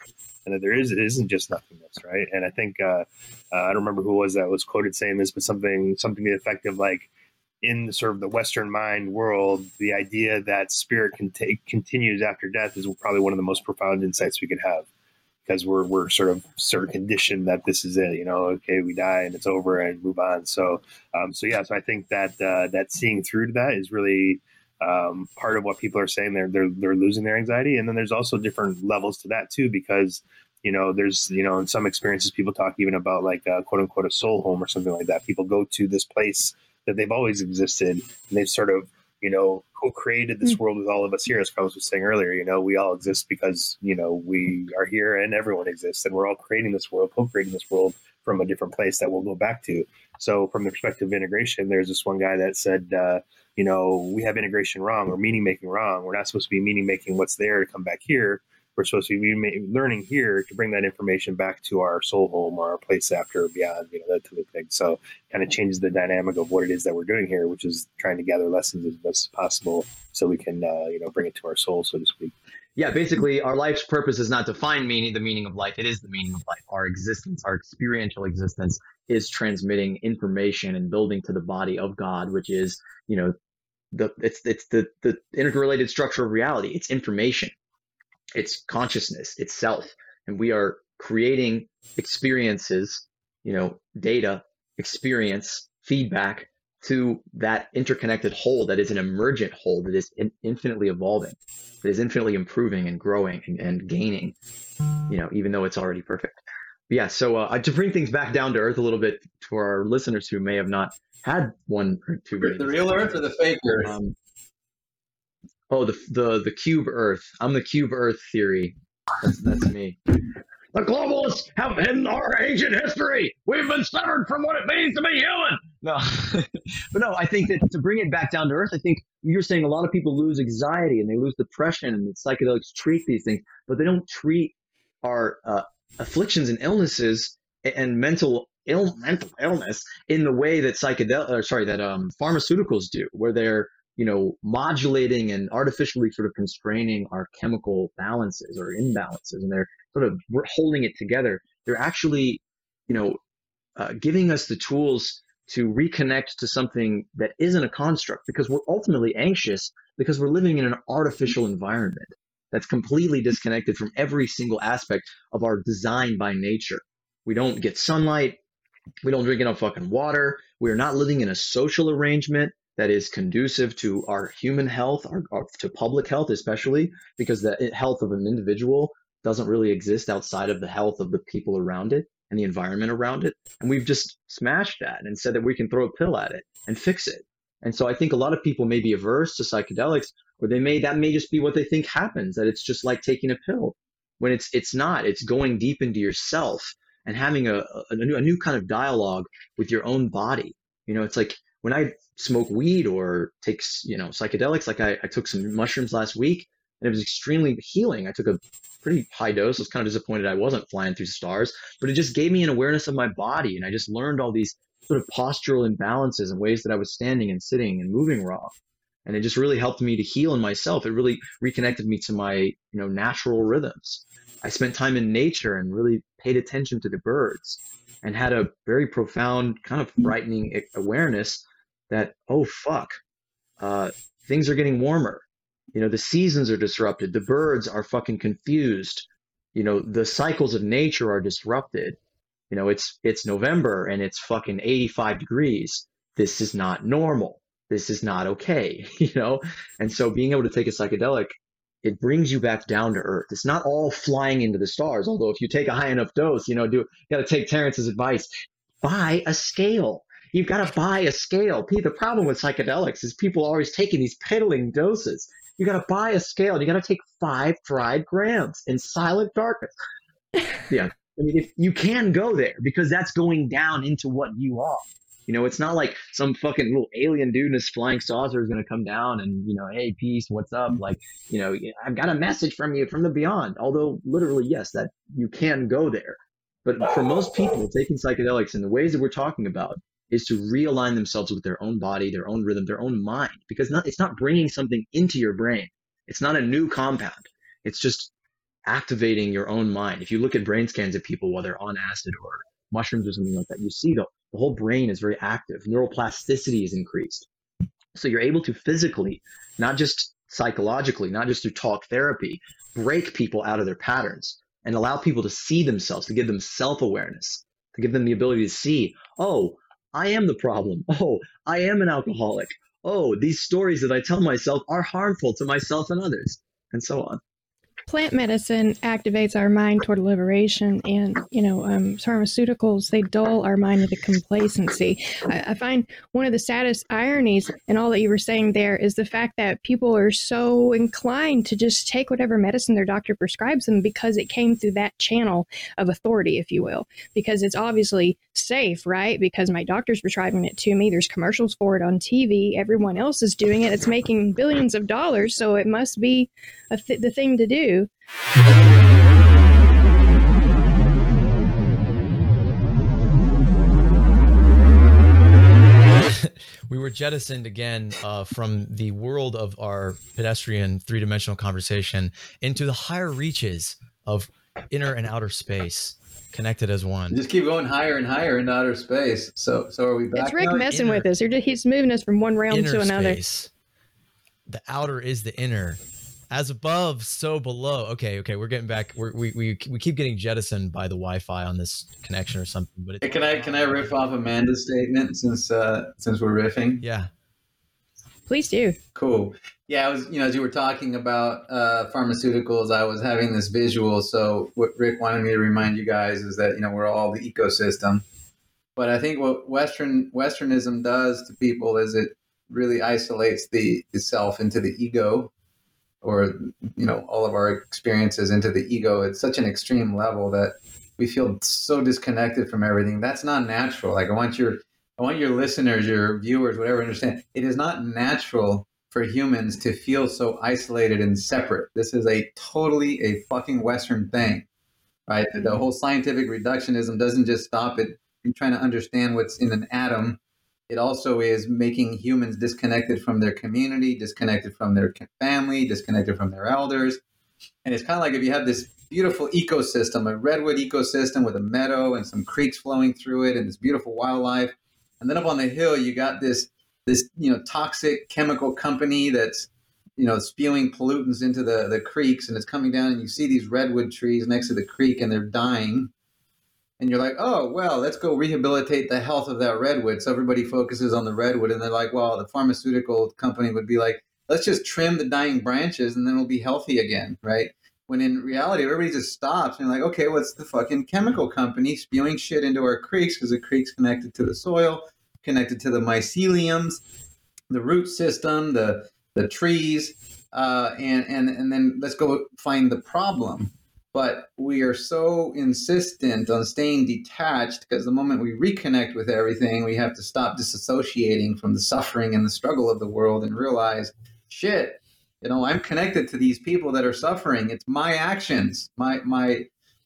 and that there is it isn't just nothingness right? And i think uh, uh, i don't remember who was that was quoted saying this but something something to the effect of like in the sort of the western mind world the idea that spirit can take continues after death is probably one of the most profound insights we could have because we're we're sort of sort of conditioned that this is it you know okay we die and it's over and move on. So um, so yeah so i think that uh, that seeing through to that is really um, part of what people are saying. They're, they're they're losing their anxiety. And then there's also different levels to that too because you know there's you know in some experiences people talk even about like uh, quote unquote a soul home or something like that. People go to this place that they've always existed and they've sort of you know who created this world with all of us here as carlos was saying earlier you know we all exist because you know we are here and everyone exists and we're all creating this world co-creating this world from a different place that we'll go back to. So from the perspective of integration there's this one guy that said uh, you know we have integration wrong or meaning making wrong. We're not supposed to be meaning making what's there to come back here we're supposed to be learning here to bring that information back to our soul home or our place after beyond you know that type of thing so kind of changes the dynamic of what it is that we're doing here which is trying to gather lessons as best as possible so we can uh, you know bring it to our soul so to speak yeah, basically, our life's purpose is not to find meaning, the meaning of life. It is the meaning of life. Our existence, our experiential existence, is transmitting information and building to the body of God, which is, you know, the it's it's the the interrelated structure of reality. It's information, it's consciousness, itself and we are creating experiences, you know, data, experience, feedback to that interconnected whole that is an emergent whole that is in, infinitely evolving, that is infinitely improving and growing and, and gaining, you know, even though it's already perfect. But yeah, so uh, to bring things back down to earth a little bit for our listeners who may have not had one or two The real Earth or the fake Earth? Um, oh, the the the cube Earth. I'm the cube Earth theory. That's that's me. The globalists have hidden our ancient history. We've been severed from what it means to be human. No, but no, I think that to bring it back down to earth, I think you're saying a lot of people lose anxiety and they lose depression, and psychedelics treat these things, but they don't treat our uh, afflictions and illnesses and- mental ill mental illness in the way that psychedel or sorry that um pharmaceuticals do, where they're you know modulating and artificially sort of constraining our chemical balances or imbalances, and they're sort of holding it together. They're actually you know uh, giving us the tools to reconnect to something that isn't a construct because we're ultimately anxious because we're living in an artificial environment that's completely disconnected from every single aspect of our design by nature. We don't get sunlight. We don't drink enough fucking water. We are not living in a social arrangement that is conducive to our human health, our, our- to public health, especially because the health of an individual doesn't really exist outside of the health of the people around it and the environment around it. And we've just smashed that and said that we can throw a pill at it and fix it. And so I think a lot of people may be averse to psychedelics, or they may that may just be what they think happens, that it's just like taking a pill. When it's it's not. It's going deep into yourself and having a, a, a new, a new kind of dialogue with your own body. You know, it's like when I smoke weed or take you know psychedelics, like I, I took some mushrooms last week, and it was extremely healing. I took a pretty high dose. I was kind of disappointed I wasn't flying through stars, but it just gave me an awareness of my body, and I just learned all these sort of postural imbalances and ways that I was standing and sitting and moving wrong. And it just really helped me to heal in myself. It really reconnected me to my, you know, natural rhythms. I spent time in nature and really paid attention to the birds and had a very profound kind of frightening awareness that, oh, fuck, uh, things are getting warmer. You know, the seasons are disrupted. The birds are fucking confused. You know, the cycles of nature are disrupted. You know, it's it's November and it's fucking 85 degrees. This is not normal. This is not okay, you know? And so being able to take a psychedelic, it brings you back down to earth. It's not all flying into the stars, although if you take a high enough dose, you know, do you got to take Terence's advice. Buy a scale. You've got to buy a scale. The problem with psychedelics is people are always taking these piddling doses. You got to buy a scale. You got to take five dried grams in silent darkness. Yeah. I mean, if you can go there because that's going down into what you are. You know, it's not like some fucking little alien dude in his flying saucer is going to come down and, you know, hey, peace, what's up? Mm-hmm. Like, you know, I've got a message from you from the beyond. Although, literally, yes, that you can go there. But for most people, taking psychedelics in the ways that we're talking about is to realign themselves with their own body, their own rhythm, their own mind, because not, it's not bringing something into your brain. It's not a new compound. It's just activating your own mind. If you look at brain scans of people while they're on acid or mushrooms or something like that, you see the, the whole brain is very active. Neuroplasticity is increased. So you're able to physically, not just psychologically, not just through talk therapy, break people out of their patterns and allow people to see themselves, to give them self awareness, to give them the ability to see, oh, I am the problem. Oh, I am an alcoholic. Oh, these stories that I tell myself are harmful to myself and others, and so on. Plant medicine activates our mind toward liberation and you know um, pharmaceuticals they dull our mind into complacency. I, I find one of the saddest ironies in all that you were saying there is the fact that people are so inclined to just take whatever medicine their doctor prescribes them because it came through that channel of authority if you will. Because it's obviously safe right? Because my doctor's prescribing it to me. There's commercials for it on tv everyone else is doing it. It's making billions of dollars so it must be th- the thing to do we were jettisoned again uh, from the world of our pedestrian three dimensional conversation into the higher reaches of inner and outer space, connected as one. Just keep going higher and higher into outer space. So, so are we back? It's Rick now? messing Inner- with us. You're just, he's moving us from one realm to another. space. The outer is the inner. As above, so below. Okay, okay, we're getting back. We're, we we we keep getting jettisoned by the Wi-Fi on this connection or something. But it's, Can I can I riff off Amanda's statement since uh, since we're riffing? yeah, Please do. Cool. Yeah, I was, you know, as you were talking about uh, pharmaceuticals, I was having this visual. So, what Rick wanted me to remind you guys is that, you know, we're all the ecosystem. But I think what Western Westernism does to people is it really isolates the, the self into the ego, or you know, all of our experiences into the ego. It's such an extreme level that we feel so disconnected from everything. That's not natural. Like I want your I want your listeners, your viewers, whatever, understand. It is not natural for humans to feel so isolated and separate. This is a totally a fucking Western thing, right? The mm-hmm. whole scientific reductionism doesn't just stop at trying to understand what's in an atom. It also is making humans disconnected from their community, disconnected from their family, disconnected from their elders. And it's kind of like if you have this beautiful ecosystem, a redwood ecosystem with a meadow and some creeks flowing through it and this beautiful wildlife. And then up on the hill, you got this this you know toxic chemical company that's you know spewing pollutants into the the creeks and it's coming down and you see these redwood trees next to the creek and they're dying and you're like oh well let's go rehabilitate the health of that redwood. So everybody focuses on the redwood and they're like well the pharmaceutical company would be like let's just trim the dying branches and then we'll be healthy again right? When in reality everybody just stops and like okay what's the fucking chemical company spewing shit into our creeks? Because the creek's connected to the soil connected to the myceliums, the root system, the the trees, uh, and and and then let's go find the problem. But we are so insistent on staying detached because the moment we reconnect with everything, we have to stop disassociating from the suffering and the struggle of the world and realize, shit, you know, I'm connected to these people that are suffering. It's my actions, my my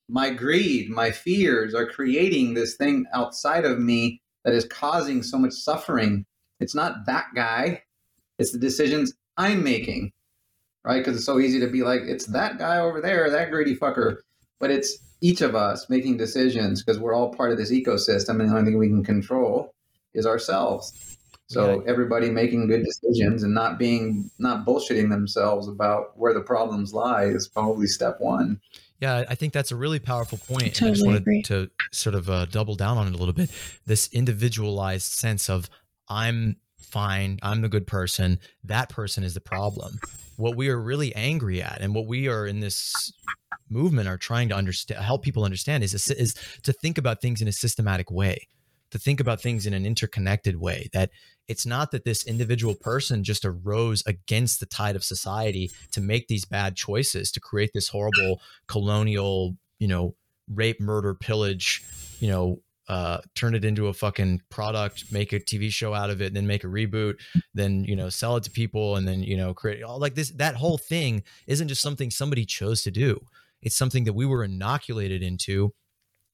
my greed, my fears are creating this thing outside of me that is causing so much suffering. It's not that guy, it's the decisions I'm making, right? Because it's so easy to be like, it's that guy over there, that greedy fucker. But it's each of us making decisions because we're all part of this ecosystem, and the only thing we can control is ourselves. So Yeah. everybody making good decisions and not being not bullshitting themselves about where the problems lie is probably step one. Yeah, I think that's a really powerful point. and I just Totally wanted agree. to sort of uh, double down on it a little bit. This individualized sense of I'm fine, I'm the good person, that person is the problem. What we are really angry at, and what we are in this movement are trying to understand, help people understand, is is to think about things in a systematic way, to think about things in an interconnected way. That it's not that this individual person just arose against the tide of society to make these bad choices, to create this horrible colonial, you know, rape, murder, pillage, you know, uh, turn it into a fucking product, make a TV show out of it, then make a reboot, then you know, sell it to people, and then you know, create all like this. That whole thing isn't just something somebody chose to do. It's something that we were inoculated into,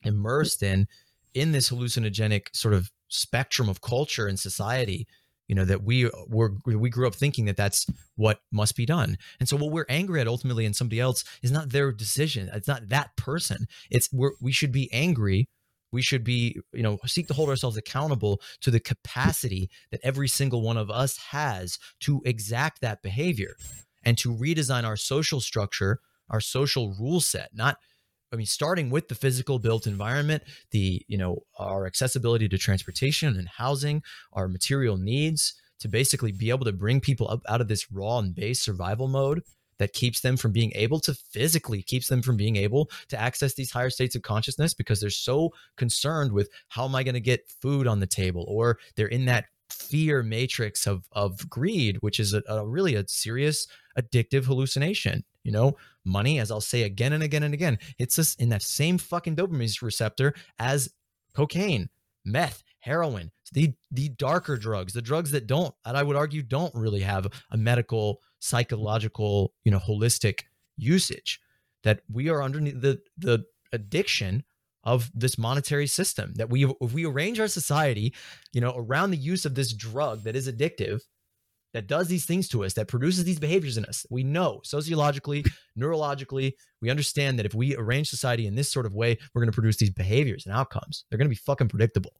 immersed in, in this hallucinogenic sort of spectrum of culture and society you know that we were we grew up thinking that that's what must be done and so what we're angry at ultimately in somebody else is not their decision it's not that person it's we're, we should be angry we should be you know seek to hold ourselves accountable to the capacity that every single one of us has to exact that behavior and to redesign our social structure our social rule set not I mean, starting with the physical built environment, the you know our accessibility to transportation and housing, our material needs to basically be able to bring people up out of this raw and base survival mode that keeps them from being able to physically keeps them from being able to access these higher states of consciousness because they're so concerned with how am I going to get food on the table? or they're in that fear matrix of of greed which is a, a really a serious addictive hallucination you know? Money as i'll say again and again and again it's just in that same fucking dopamine receptor as cocaine meth heroin the the darker drugs the drugs that don't and i would argue don't really have a medical psychological you know holistic usage that we are underneath the the addiction of this monetary system that we if we arrange our society you know around the use of this drug that is addictive that does these things to us that produces these behaviors in us we know sociologically neurologically we understand that if we arrange society in this sort of way we're going to produce these behaviors and outcomes. They're going to be fucking predictable.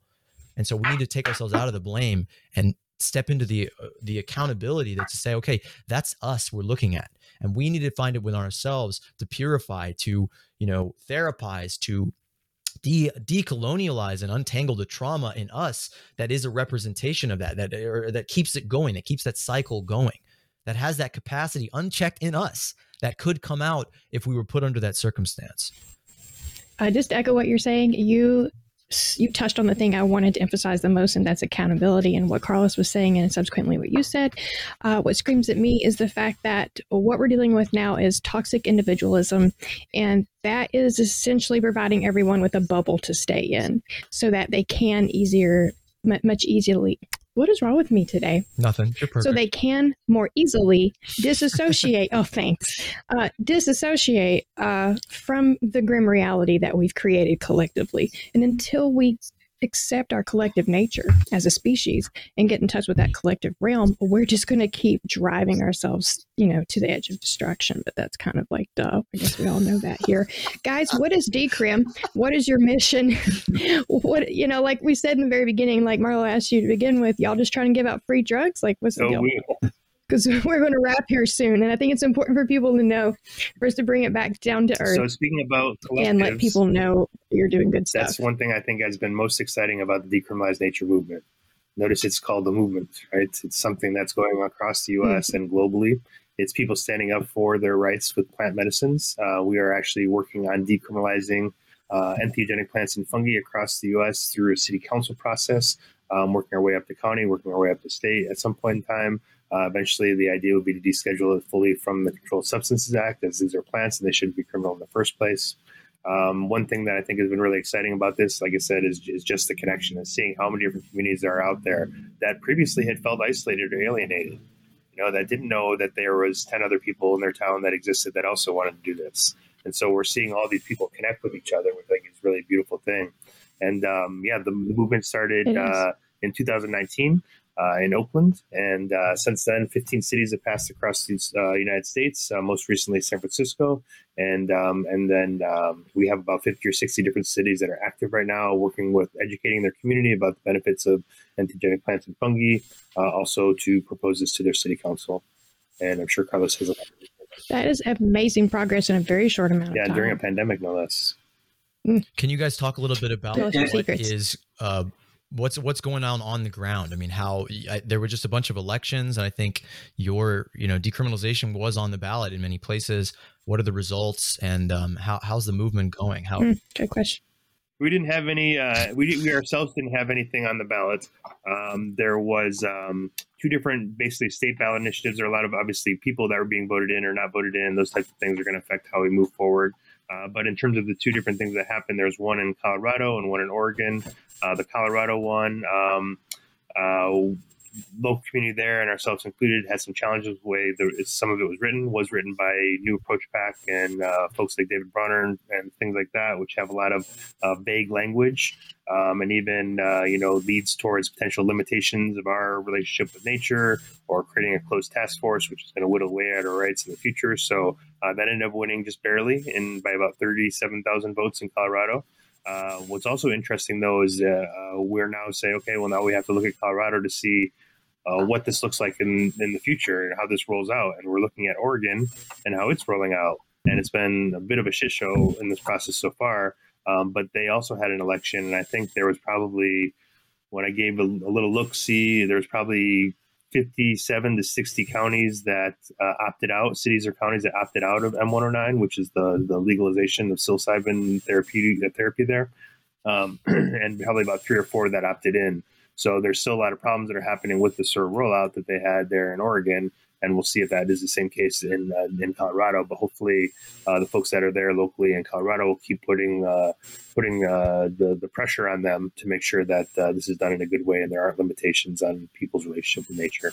And so we need to take ourselves out of the blame and step into the uh, the accountability that to say okay that's us we're looking at. And we need to find it within ourselves to purify to you know therapize to de decolonialize and untangle the trauma in us that is a representation of that that or that keeps it going that keeps that cycle going that has that capacity unchecked in us that could come out if we were put under that circumstance. I just echo what you're saying, you you touched on the thing I wanted to emphasize the most, and that's accountability. And what Carlos was saying, and subsequently what you said, uh, what screams at me is the fact that what we're dealing with now is toxic individualism, and that is essentially providing everyone with a bubble to stay in, so that they can easier, much easily what is wrong with me today? Nothing. So they can more easily disassociate. oh, thanks. Uh, disassociate uh, from the grim reality that we've created collectively. And until we accept our collective nature as a species and get in touch with that collective realm, we're just going to keep driving ourselves, you know, to the edge of destruction. But that's kind of like, duh. I guess we all know that here, guys. What is Decrim? What is your mission? what you know, like we said in the very beginning, like Marlowe asked you to begin with, y'all just trying to give out free drugs? Like, what's the oh, deal? We- because we're going to wrap here soon. And I think it's important for people to know, first to bring it back down to earth. So speaking about and let people know you're doing good stuff. That's one thing I think has been most exciting about the Decriminalize Nature movement. Notice it's called the movement, right? It's something that's going across the U.S. Mm-hmm. and globally. It's people standing up for their rights with plant medicines. Uh, we are actually working on decriminalizing uh, entheogenic plants and fungi across the U.S. through a city council process, um, working our way up to county, working our way up to state at some point in time. Uh, eventually, the idea would be to deschedule it fully from the Controlled Substances Act, as these are plants and they shouldn't be criminal in the first place. Um, one thing that I think has been really exciting about this, like I said, is, is just the connection and seeing how many different communities there are out there that previously had felt isolated or alienated. You know, that didn't know that there was 10 other people in their town that existed that also wanted to do this. And so we're seeing all these people connect with each other, which I think is really a beautiful thing. And um, yeah, the, the movement started uh, in 2019 uh, in Oakland. And uh, since then, 15 cities have passed across the uh, United States, uh, most recently San Francisco. And, um, and then um, we have about 50 or 60 different cities that are active right now, working with educating their community about the benefits of entheogenic plants and fungi, uh, also to propose this to their city council. And I'm sure Carlos has a that is amazing progress in a very short amount yeah, of time. during a pandemic, no less. Mm. Can you guys talk a little bit about what is uh, what's what's going on on the ground? I mean how I, there were just a bunch of elections and i think your you know decriminalization was on the ballot in many places. What are the results and um, how, how's the movement going? How mm, good question. We didn't have any uh, we, we ourselves didn't have anything on the ballot. Um, there was um, two different basically state ballot initiatives. There are a lot of obviously people that were being voted in or not voted in. Those types of things are going to affect how we move forward. Uh, but in terms of the two different things that happened, there's one in Colorado and one in Oregon. Uh, the Colorado one, um, uh, local community there and ourselves included had some challenges. The way some of it was written was written by New Approach PAC and uh, folks like David Bronner and, and, things like that, which have a lot of uh, vague language um, and even uh, you know leads towards potential limitations of our relationship with nature or creating a closed task force, which is going to whittle away at our rights in the future. So uh, that ended up winning just barely in by about thirty-seven thousand votes in Colorado. Uh, what's also interesting though is that uh, we're now saying, okay, well now we have to look at Colorado to see uh, what this looks like in, in the future and how this rolls out. And we're looking at Oregon and how it's rolling out. And it's been a bit of a shit show in this process so far. Um, but they also had an election, and I think there was probably when I gave a, a little look see, there was probably 57 to 60 counties that uh, opted out, cities or counties that opted out of M109, which is the, the legalization of psilocybin therapeutic uh, therapy there, um, and probably about three or four that opted in. So there's still a lot of problems that are happening with the CER rollout that they had there in Oregon, and we'll see if that is the same case in uh, in Colorado. But hopefully, uh, the folks that are there locally in Colorado will keep putting uh, putting uh, the the pressure on them to make sure that uh, this is done in a good way and there aren't limitations on people's relationship with nature.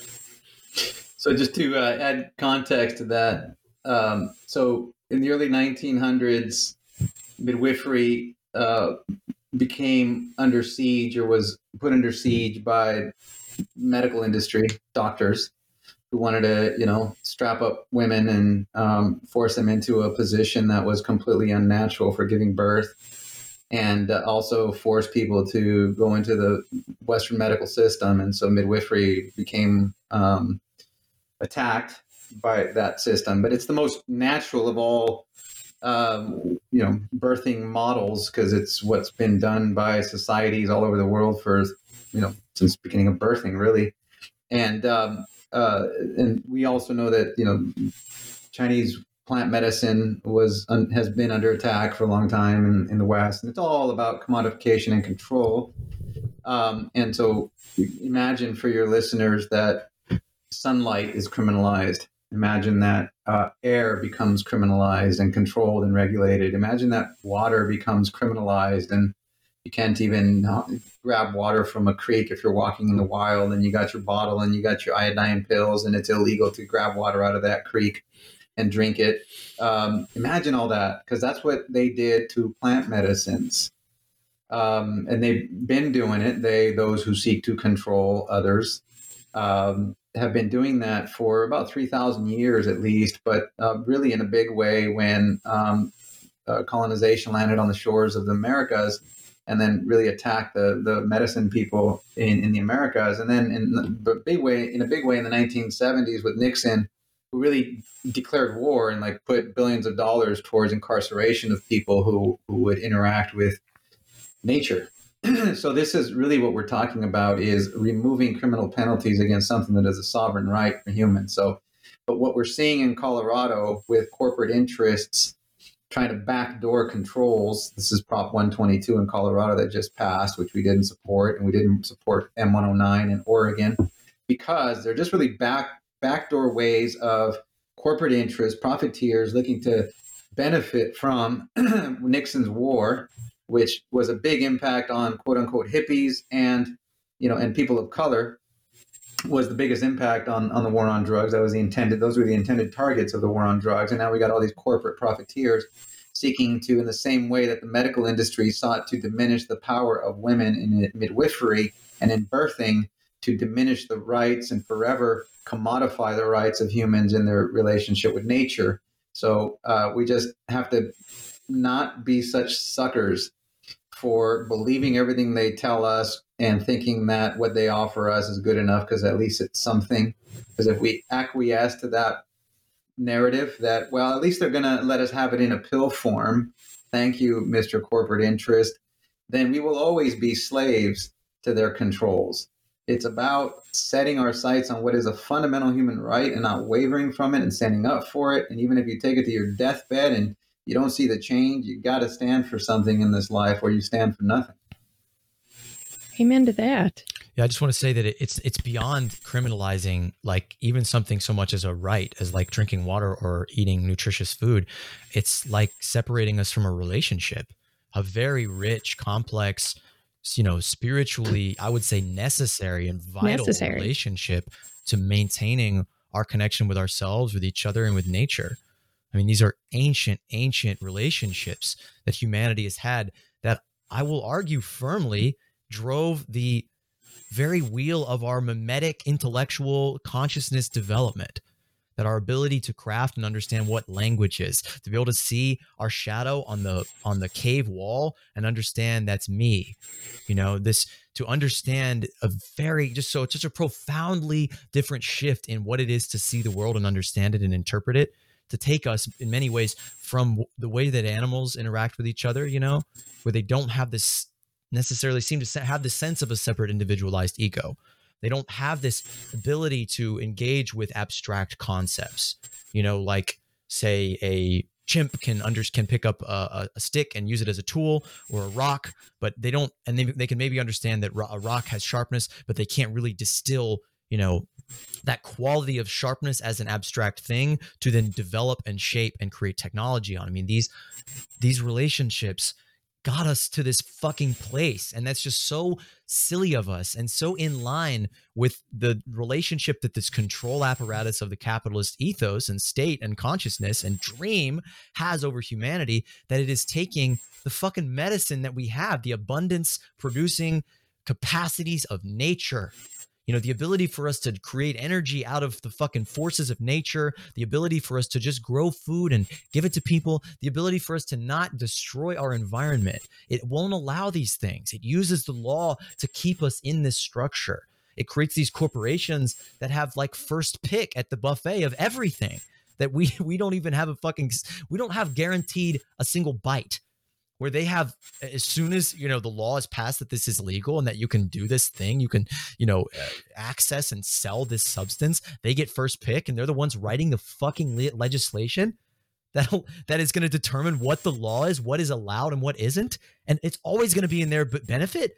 So, just to uh, add context to that, um, so in the early 1900s, midwifery became under siege or was put under siege by medical industry doctors who wanted to, you know, strap up women and um, force them into a position that was completely unnatural for giving birth. and uh, also force people to go into the Western medical system. And so midwifery became um, attacked by that system. But it's the most natural of all, um, you know, birthing models because it's what's been done by societies all over the world for, you know, since beginning of birthing, really. And um, uh, and we also know that you know Chinese plant medicine was has been under attack for a long time in, in the West, and it's all about commodification and control. Um, and so, imagine for your listeners that sunlight is criminalized. Imagine that uh, air becomes criminalized and controlled and regulated. Imagine that water becomes criminalized and you can't even grab water from a creek if you're walking in the wild and you got your bottle and you got your iodine pills and it's illegal to grab water out of that creek and drink it. Um, imagine all that because that's what they did to plant medicines. Um, and they've been doing it. They, those who seek to control others, um, have been doing that for about 3,000 years at least, but uh, really in a big way when um, uh, colonization landed on the shores of the Americas and then really attack the the medicine people in, in the Americas. And then in the big way, in a big way, in the 1970s with Nixon, who really declared war and like put billions of dollars towards incarceration of people who who would interact with nature. so this is really what we're talking about is removing criminal penalties against something that is a sovereign right for humans. So, but what we're seeing in Colorado with corporate interests trying to backdoor controls. This is Prop 122 in Colorado that just passed, which we didn't support, and we didn't support M109 in Oregon because they're just really back backdoor ways of corporate interests, profiteers looking to benefit from Nixon's war, which was a big impact on quote unquote hippies and you know and people of color was the biggest impact on, on the war on drugs. That was the intended; those were the intended targets of the war on drugs. And now we got all these corporate profiteers seeking to, in the same way that the medical industry sought to diminish the power of women in midwifery and in birthing, to diminish the rights and forever commodify the rights of humans in their relationship with nature. So uh, we just have to not be such suckers for believing everything they tell us and thinking that what they offer us is good enough because at least it's something. Because if we acquiesce to that narrative, that, well, at least they're going to let us have it in a pill form, thank you, Mr. Corporate Interest, then we will always be slaves to their controls. It's about setting our sights on what is a fundamental human right and not wavering from it and standing up for it. And even if you take it to your deathbed and you don't see the change, you got to stand for something in this life or you stand for nothing. Amen to that. Yeah, I just want to say that it's it's beyond criminalizing like even something so much as a right as like drinking water or eating nutritious food. It's like separating us from a relationship, a very rich, complex, you know, spiritually, I would say necessary and vital necessary. relationship to maintaining our connection with ourselves, with each other, and with nature. I mean, these are ancient, ancient relationships that humanity has had that I will argue firmly drove the very wheel of our mimetic intellectual consciousness development that our ability to craft and understand what language is to be able to see our shadow on the on the cave wall and understand that's me you know this to understand a very just so it's such a profoundly different shift in what it is to see the world and understand it and interpret it to take us in many ways from the way that animals interact with each other you know where they don't have this necessarily seem to have the sense of a separate individualized ego. They don't have this ability to engage with abstract concepts. You know, like say a chimp can under can pick up a, a, stick and use it as a tool or a rock, but they don't, and they, they can maybe understand that a rock has sharpness, but they can't really distill, you know, that quality of sharpness as an abstract thing to then develop and shape and create technology on. I mean, these these relationships got us to this fucking place. And that's just so silly of us and so in line with the relationship that this control apparatus of the capitalist ethos and state and consciousness and dream has over humanity that it is taking the fucking medicine that we have, the abundance producing capacities of nature You know, the ability for us to create energy out of the fucking forces of nature, the ability for us to just grow food and give it to people, the ability for us to not destroy our environment. It won't allow these things. It uses the law to keep us in this structure. It creates these corporations that have like first pick at the buffet of everything that we we don't even have a fucking we don't have guaranteed a single bite where they have as soon as you know the law is passed that this is legal and that you can do this thing you can you know access and sell this substance they get first pick and they're the ones writing the fucking le- legislation that that is going to determine what the law is what is allowed and what isn't and it's always going to be in their benefit.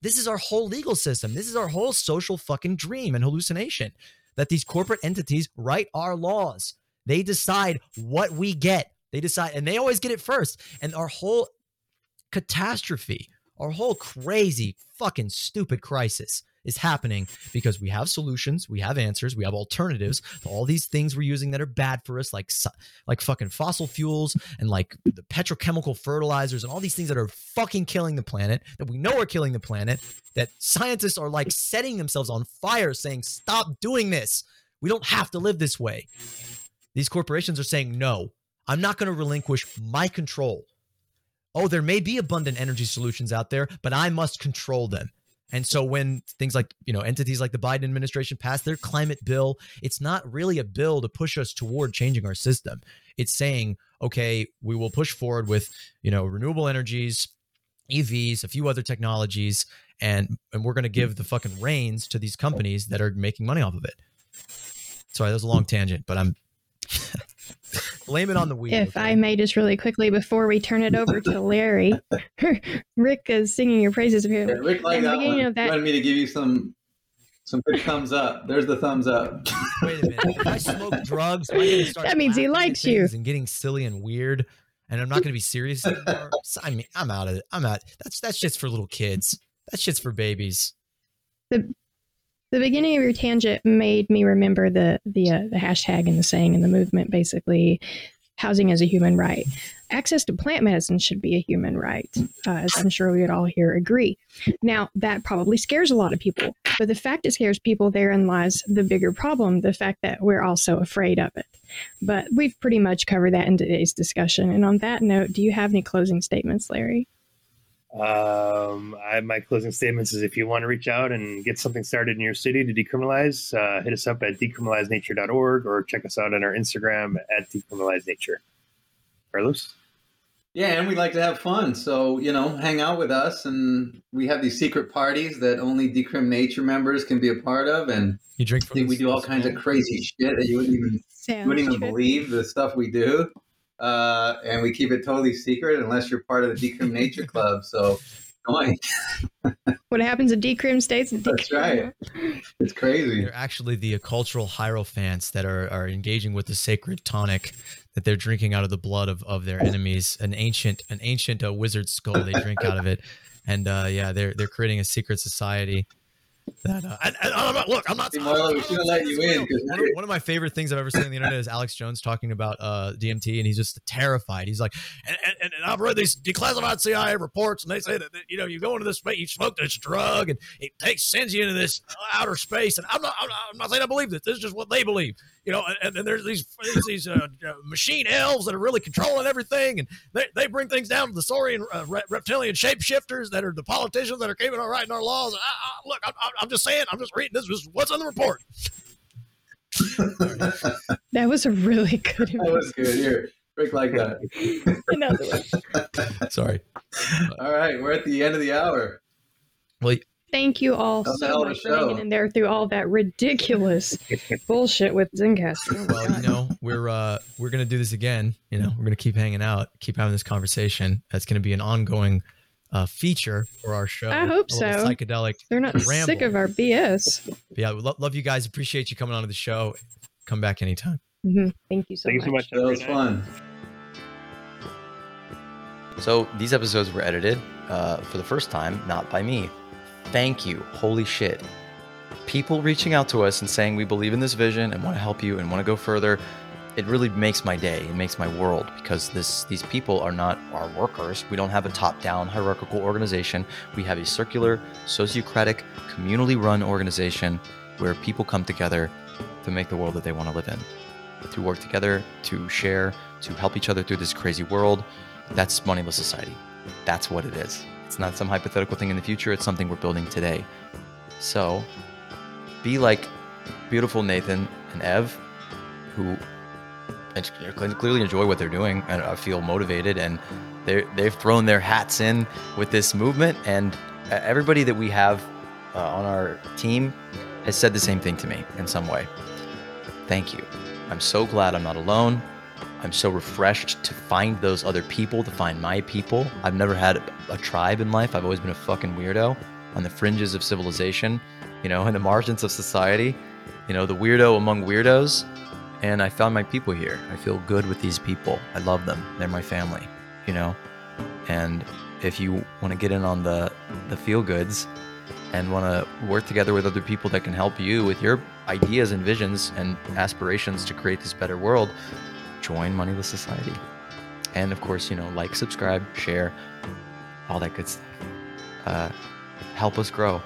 This is our whole legal system. This is our whole social fucking dream and hallucination that these corporate entities write our laws. They decide what we get. They decide and they always get it first. And our whole catastrophe, our whole crazy, fucking stupid crisis is happening because we have solutions, we have answers, we have alternatives to all these things we're using that are bad for us, like like fucking fossil fuels and like the petrochemical fertilizers and all these things that are fucking killing the planet that we know are killing the planet. That scientists are like setting themselves on fire, saying, "Stop doing this. We don't have to live this way." These corporations are saying, "No, I'm not going to relinquish my control oh, there may be abundant energy solutions out there, but I must control them. And so when things like, you know, entities like the Biden administration pass their climate bill, it's not really a bill to push us toward changing our system. It's saying, okay, we will push forward with, you know, renewable energies, EVs, a few other technologies, and and we're going to give the fucking reins to these companies that are making money off of it. Sorry, that was a long tangent, but I'm Blame it on the weed. If okay? I may just really quickly before we turn it over to Larry, Rick is singing your praises here. Yeah, Rick like that one. Of that, wanted me to give you some some good thumbs up. There's the thumbs up. Wait a minute. If I smoke drugs, that means he likes you and getting silly and weird, and I'm not going to be serious anymore. I mean, I'm out of it. I'm out. That's that's just for little kids. That's just for babies. The the beginning of your tangent made me remember the the uh, the hashtag and the saying and the movement basically housing as a human right. Access to plant medicine should be a human right uh, as i'm sure we would all here agree. Now that probably scares a lot of people but the fact it scares people therein lies the bigger problem the fact that we're also afraid of it. But we've pretty much covered that in today's discussion. And on that note do you have any closing statements larry um, I, my closing statements is if you want to reach out and get something started in your city to decriminalize, uh, hit us up at decriminalizenature.org or check us out on our Instagram at decriminalizenature. Carlos? Yeah, and we like to have fun. So, you know, hang out with us. And we have these secret parties that only Decrim Nature members can be a part of. And you drink I we do all kinds of crazy shit that you wouldn't even, you wouldn't even believe the stuff we do uh, and we keep it totally secret unless you're part of the Decrim Nature Club. So join. what happens in Decrim states? In That's right. It's crazy. They're actually the cultural hierophants that are, are engaging with the sacred tonic that they're drinking out of the blood of, of their enemies. An ancient an ancient uh, wizard skull they drink out of it, and uh, yeah, they're they're creating a secret society that, uh, I, I, not, look, I'm not. See, Marlowe, we should let you in. One of, one of, my favorite things I've ever seen on the internet is Alex Jones talking about uh, DMT, and he's just terrified. He's like, and, and, and, I've read these declassified CIA reports, and they say that, that, you know you go into this space, you smoke this drug, and it takes sends you into this outer space. And I'm not, I'm not, I'm not saying I believe this. This is just what they believe you know, and, and there's these these uh, uh, machine elves that are really controlling everything, and they, they bring things down to the Saurian uh, reptilian shapeshifters that are the politicians that are keeping our writing our laws. I, I, look, I'm, I'm just saying, I'm just reading this was what's in the report. that was a really good. That was good. Here, break like that. Another one. Sorry. All right, we're at the end of the hour. Well, Thank you all so much for hanging in there through all that ridiculous bullshit with Zencastr. Oh well, you know, we're uh we're gonna do this again. You know, we're gonna keep hanging out, keep having this conversation. That's gonna be an ongoing uh, feature for our show. I hope so. Psychedelic. They're not ramble. sick of our BS. But yeah, lo- love you guys. Appreciate you coming onto the show. Come back anytime. Mm-hmm. Thank you so Thank much. you so much. That was fun. So these episodes were edited uh, for the first time, not by me, Thank you. Holy shit. People reaching out to us and saying we believe in this vision and want to help you and want to go further. it really makes my day. It makes my world because this these people are not our workers. We don't have a top-down hierarchical organization. We have a circular, sociocratic, communally run organization where people come together to make the world that they want to live in, to work together, to share, to help each other through this crazy world. That's moneyless society. That's what it is. It's not some hypothetical thing in the future. It's something we're building today. So, be like beautiful Nathan and Ev, who clearly enjoy what they're doing and I feel motivated and they they've thrown their hats in with this movement and everybody that we have uh, on our team has said the same thing to me in some way. Thank you. I'm so glad I'm not alone. I'm so refreshed to find those other people, to find my people. I've never had a tribe in life. I've always been a fucking weirdo on the fringes of civilization, you know, in the margins of society, you know, the weirdo among weirdos and I found my people here. I feel good with these people. I love them. They're my family, you know. And if you want to get in on the the feel goods and want to work together with other people that can help you with your ideas and visions and aspirations to create this better world, join Moneyless Society. And of course, you know, like, subscribe, share, all that good stuff. Uh, help us grow.